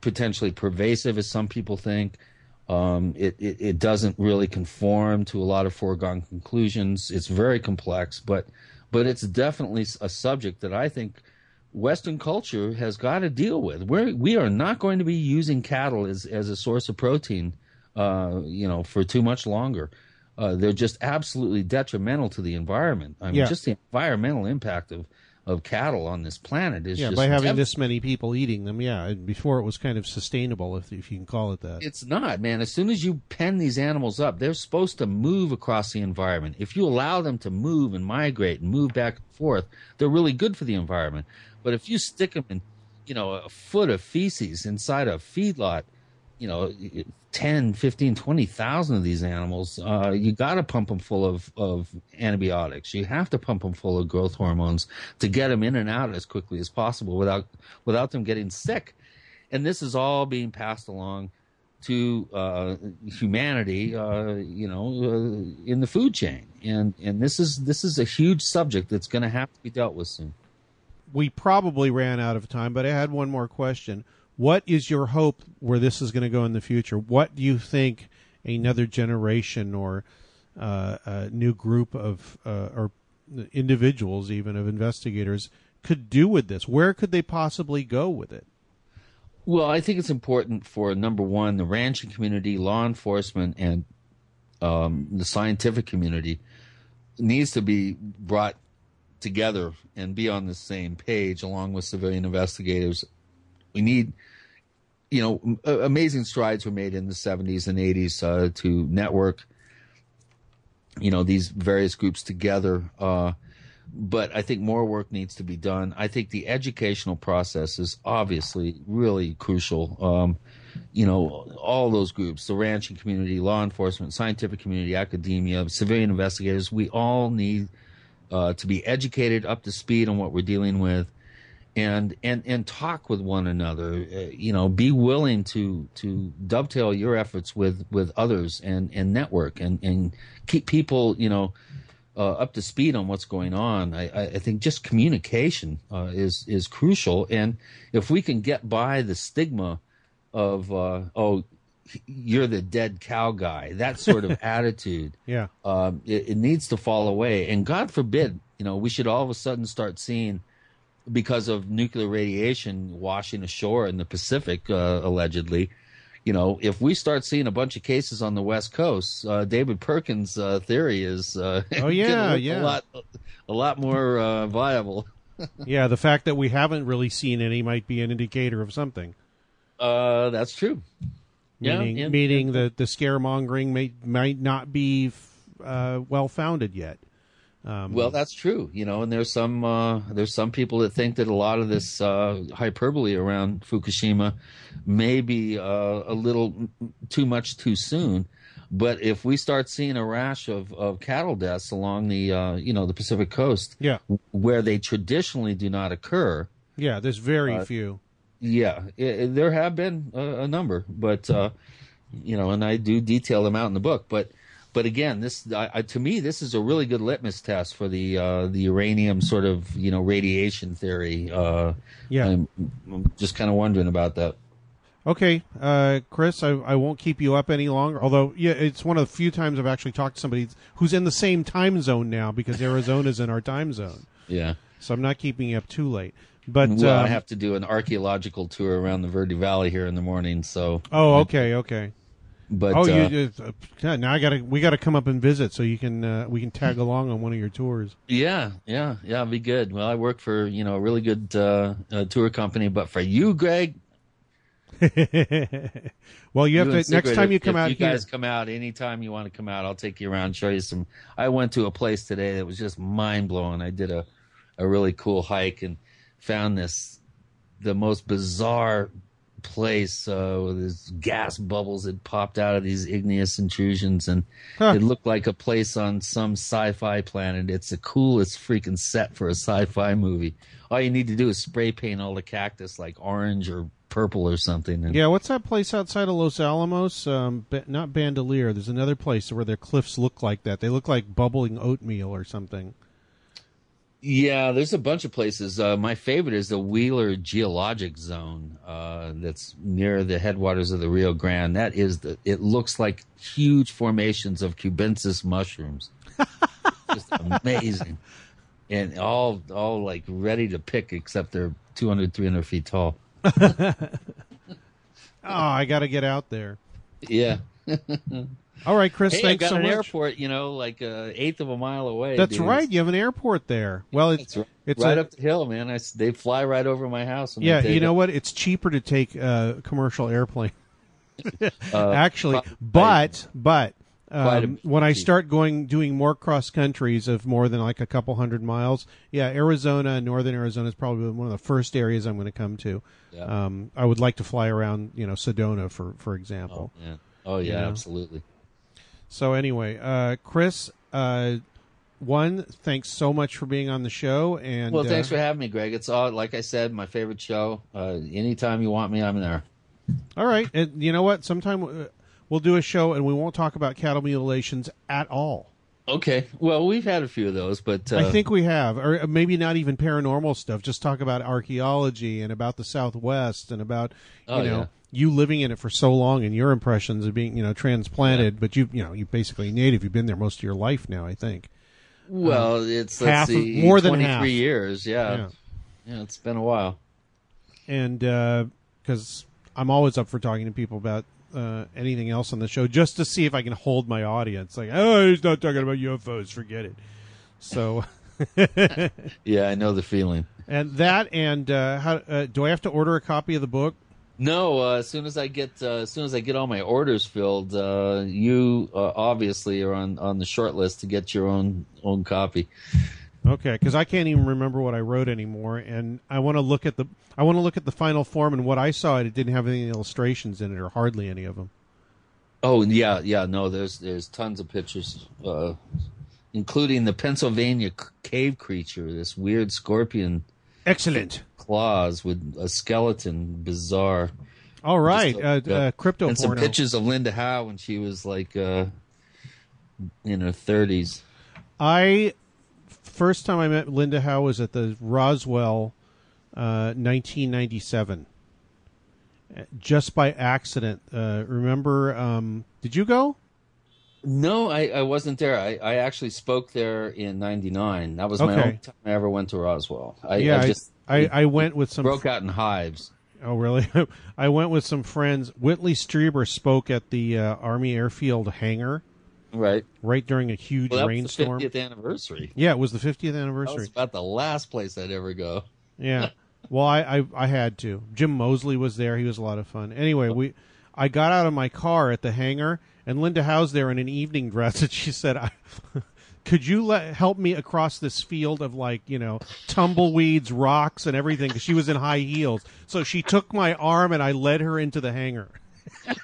potentially pervasive as some people think um, it, it, it doesn't really conform to a lot of foregone conclusions. It's very complex, but but it's definitely a subject that I think Western culture has got to deal with. We're, we are not going to be using cattle as, as a source of protein, uh, you know, for too much longer. uh, they're just absolutely detrimental to the environment. I mean, Yeah. just the environmental impact of, of cattle on this planet is Yeah, just by having dev- this many people eating them, yeah. and Before it was kind of sustainable, if if you can call it that. It's not, man. As soon as you pen these animals up, they're supposed to move across the environment. If you allow them to move and migrate and move back and forth, they're really good for the environment. But if you stick them in, you know, a foot of feces inside a feedlot, you know, 10, 15, 20,000 of these animals, uh, you got to pump them full of, of antibiotics. You have to pump them full of growth hormones to get them in and out as quickly as possible without, without them getting sick. And this is all being passed along to uh, humanity, uh, you know, uh, in the food chain, and and this is this is a huge subject that's going to have to be dealt with soon. we probably ran out of time, but I had one more question. What is your hope where this is going to go in the future? What do you think another generation or uh, a new group of uh, or individuals, even of investigators, could do with this? Where could they possibly go with it? Well, I think it's important for number one, the ranching community, law enforcement, and um, the scientific community needs to be brought together and be on the same page, along with civilian investigators. We need, you know, amazing strides were made in the 70s and 80s uh, to network, you know, these various groups together. Uh, but I think more work needs to be done. I think the educational process is obviously really crucial. Um, you know, all those groups, the ranching community, law enforcement, scientific community, academia, civilian investigators, we all need uh, to be educated up to speed on what we're dealing with and and and talk with one another uh, you know be willing to to dovetail your efforts with with others and and network and and keep people you know uh, up to speed on what's going on. I, I think just communication uh, is is crucial, and if we can get by the stigma of uh, oh you're the dead cow guy, that sort of [laughs] attitude, Yeah. um, it, it needs to fall away. And God forbid, you know, we should all of a sudden start seeing because of nuclear radiation washing ashore in the Pacific, uh, allegedly. You know, if we start seeing a bunch of cases on the West Coast, uh, David Perkins' uh, theory is uh, Oh, [laughs] yeah, yeah. a lot, a lot more uh, viable. [laughs] Yeah, the fact that we haven't really seen any might be an indicator of something. Uh, that's true. Yeah, Meaning, and- meaning that the scaremongering may might not be uh, well founded yet. Um, Well, that's true, you know, and there's some uh, there's some people that think that a lot of this uh, hyperbole around Fukushima may be uh, a little too much too soon. But if we start seeing a rash of, of cattle deaths along the uh, you know the Pacific coast, yeah, where they traditionally do not occur, yeah. There's very Uh, few. yeah, i i- there have been a, a number, but uh, you know, and I do detail them out in the book. But but again, this I, I, to me, this is a really good litmus test for the uh, the uranium sort of you know radiation theory. Uh, Yeah. I'm, I'm just kind of wondering about that. Okay, uh, Chris, I, I won't keep you up any longer. Although, yeah, it's one of the few times I've actually talked to somebody who's in the same time zone now because Arizona's in our time zone. Yeah. So I'm not keeping you up too late. But Well, I um, have to do an archaeological tour around the Verde Valley here in the morning. So, oh, okay, okay. But oh, uh, you uh, now I gotta we gotta come up and visit so you can uh, we can tag along on one of your tours. Yeah, yeah, yeah, it'd be good. Well, I work for you know a really good uh, uh, tour company, but for you, Greg, [laughs] well, you have you to next time you if- come if out you here. guys come out anytime you want to come out i'll take you around show you some i went to a place today that was just mind-blowing i did a, a really cool hike and found this the most bizarre place uh, with these gas bubbles that popped out of these igneous intrusions and Huh. it looked like a place on some sci-fi planet it's the coolest freaking set for a sci-fi movie all you need to do is spray paint all the cactus like orange or purple or something and Yeah, what's that place outside of Los Alamos? Um, ba- not Bandelier. There's another place where their cliffs look like that. They look like bubbling oatmeal or something. Yeah, there's a bunch of places. Uh, my favorite is the Wheeler Geologic Zone uh, that's near the headwaters of the Rio Grande. That is the. It looks like huge formations of cubensis mushrooms. [laughs] Just amazing, and all all like ready to pick, except they're 200, 300 feet tall. [laughs] Oh, I got to get out there. Yeah. [laughs] All right, Chris. Hey, thanks got so an much. airport, you know, like a eighth of a mile away. That's dude. right. You have an airport there. Well, it's It's, right- it's right a- up the hill, man. I they fly right over my house. yeah. You know off. what? It's cheaper to take a commercial airplane. [laughs] Uh, Actually, but but um, when I start going doing more cross countries of more than like a couple hundred miles, yeah, Arizona, northern Arizona is probably one of the first areas I'm going to come to. Yeah. Um, I would like to fly around, you know, Sedona for for example. Oh, yeah. Oh, yeah, Yeah. absolutely. So anyway, uh, Chris, uh, one, thanks so much for being on the show, and Well, thanks uh, for having me, Greg. It's all like I said, my favorite show. Uh, anytime you want me, I'm there. all right. And you know what? Sometime uh, we'll do a show, and we won't talk about cattle mutilations at all. Okay. Well, we've had a few of those, but uh, I think we have, or maybe not even paranormal stuff. Just talk about archaeology and about the Southwest and about you Oh, know yeah. You living in it for so long and your impressions of being you know transplanted. But you you know you basically native. You've been there most of your life now. I think. well, it's uh, half see, more than 23 half. years. Yeah. Yeah. yeah, it's been a while. and because I'm always up for talking to people about uh, anything else on the show, just to see if I can hold my audience. Like, oh, he's not talking about UFOs. Forget it. So, [laughs] [laughs] Yeah, I know the feeling. and that, and uh, how uh, do I have to order a copy of the book? No, uh, as soon as I get uh, as soon as I get all my orders filled, uh, you uh, obviously are on, on the short list to get your own own copy. Okay, because I can't even remember what I wrote anymore, and I want to look at the I want to look at the final form, and what I saw, it didn't have any illustrations in it, or hardly any of them. Oh yeah, yeah. No, there's there's tons of pictures, uh, including the Pennsylvania c- cave creature, this weird scorpion Excellent. Claws with a skeleton, bizarre. All right, uh, uh, crypto and some porno. pictures of Linda Howe when she was like uh, in her thirties. I first time I met Linda Howe was at the Roswell, uh, 1997. Uh, Just by accident. Uh, remember? Um, did you go? No, I, I wasn't there. I, I actually spoke there in '99. That was my Okay. only time I ever went to Roswell. I, yeah, I, just I, I went with some. broke out in hives. Oh, really? [laughs] I went with some friends. Whitley Strieber spoke at the uh, Army Airfield hangar Right. right during a huge Well, that rainstorm. 50th anniversary. Yeah, it was the 50th That anniversary. was about the last place I'd ever go. [laughs] Yeah. Well, I, I I had to. Jim Moseley was there. He was a lot of fun. Anyway, we I got out of my car at the hangar, and Linda Howe's there in an evening dress, [laughs] and she said, I, "Could you let help me across this field of like you know tumbleweeds, rocks, and everything?" Because she was in high heels. So she took my arm, and I led her into the hangar. [laughs]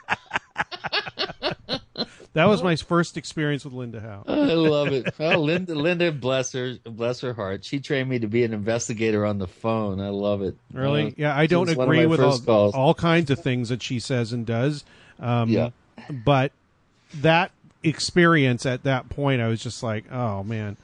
that was my first experience with Linda Howe. I love it. Oh, Linda, Linda, bless her, bless her heart. She trained me to be an investigator on the phone. I love it. Really? Uh, yeah, I don't was one of agree with all, calls. all kinds of things that she says and does. Um, Yeah. But that experience at that point, I was just like, oh man,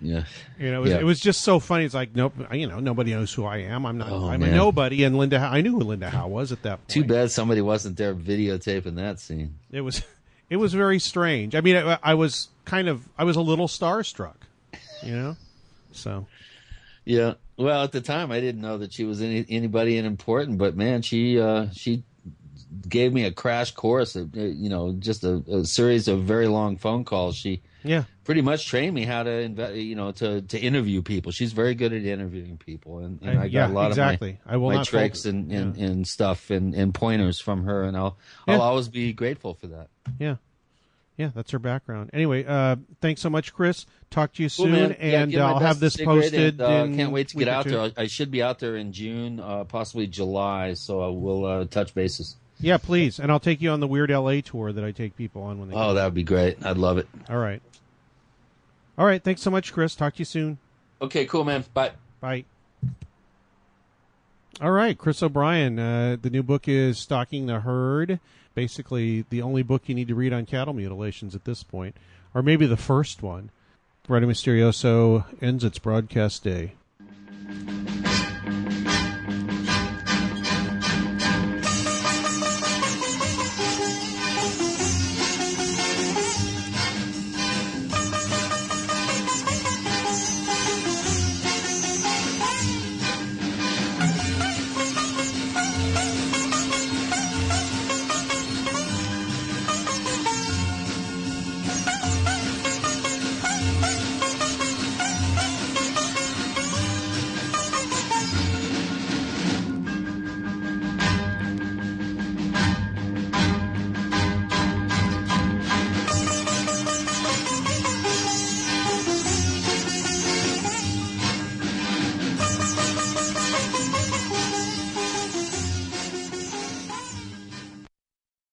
Yeah. you know, it was, Yeah. it was just so funny. It's like, nope, you know, nobody knows who I am. I'm not. Oh, I'm a nobody. And Linda, I knew who Linda Howe was at that point. Too bad somebody wasn't there videotaping that scene. It was, [laughs] it was very strange. I mean, I, I was kind of, I was a little starstruck, you know. So Yeah. Well, at the time, I didn't know that she was any, anybody in important, but man, she uh, she gave me a crash course. Of, uh, you know, just a, a series of very long phone calls. She yeah, pretty much trained me how to inve- you know to to interview people. She's very good at interviewing people, and, and I got yeah, a lot exactly. of my, I will my tricks and, and, yeah. and stuff and, and pointers from her, and I'll I'll always be grateful for that. yeah. Yeah, that's her background. Anyway, uh, thanks so much, Chris. Talk to you Cool, soon, man. And my I'll have this posted. And, uh, can't wait to get out there. I, I should be out there in June, uh, possibly July, so I will uh, touch bases. Yeah, please, and I'll take you on the Weird LA tour that I take people on when they. Oh, that would be great. I'd love it. All right. All right. Thanks so much, Chris. Talk to you soon. Okay, cool, man. Bye. Bye. All right, Chris O'Brien. Uh, the new book is Stalking the Herd. Basically, the only book you need to read on cattle mutilations at this point, or maybe the first one. Radio Mysterioso ends its broadcast day.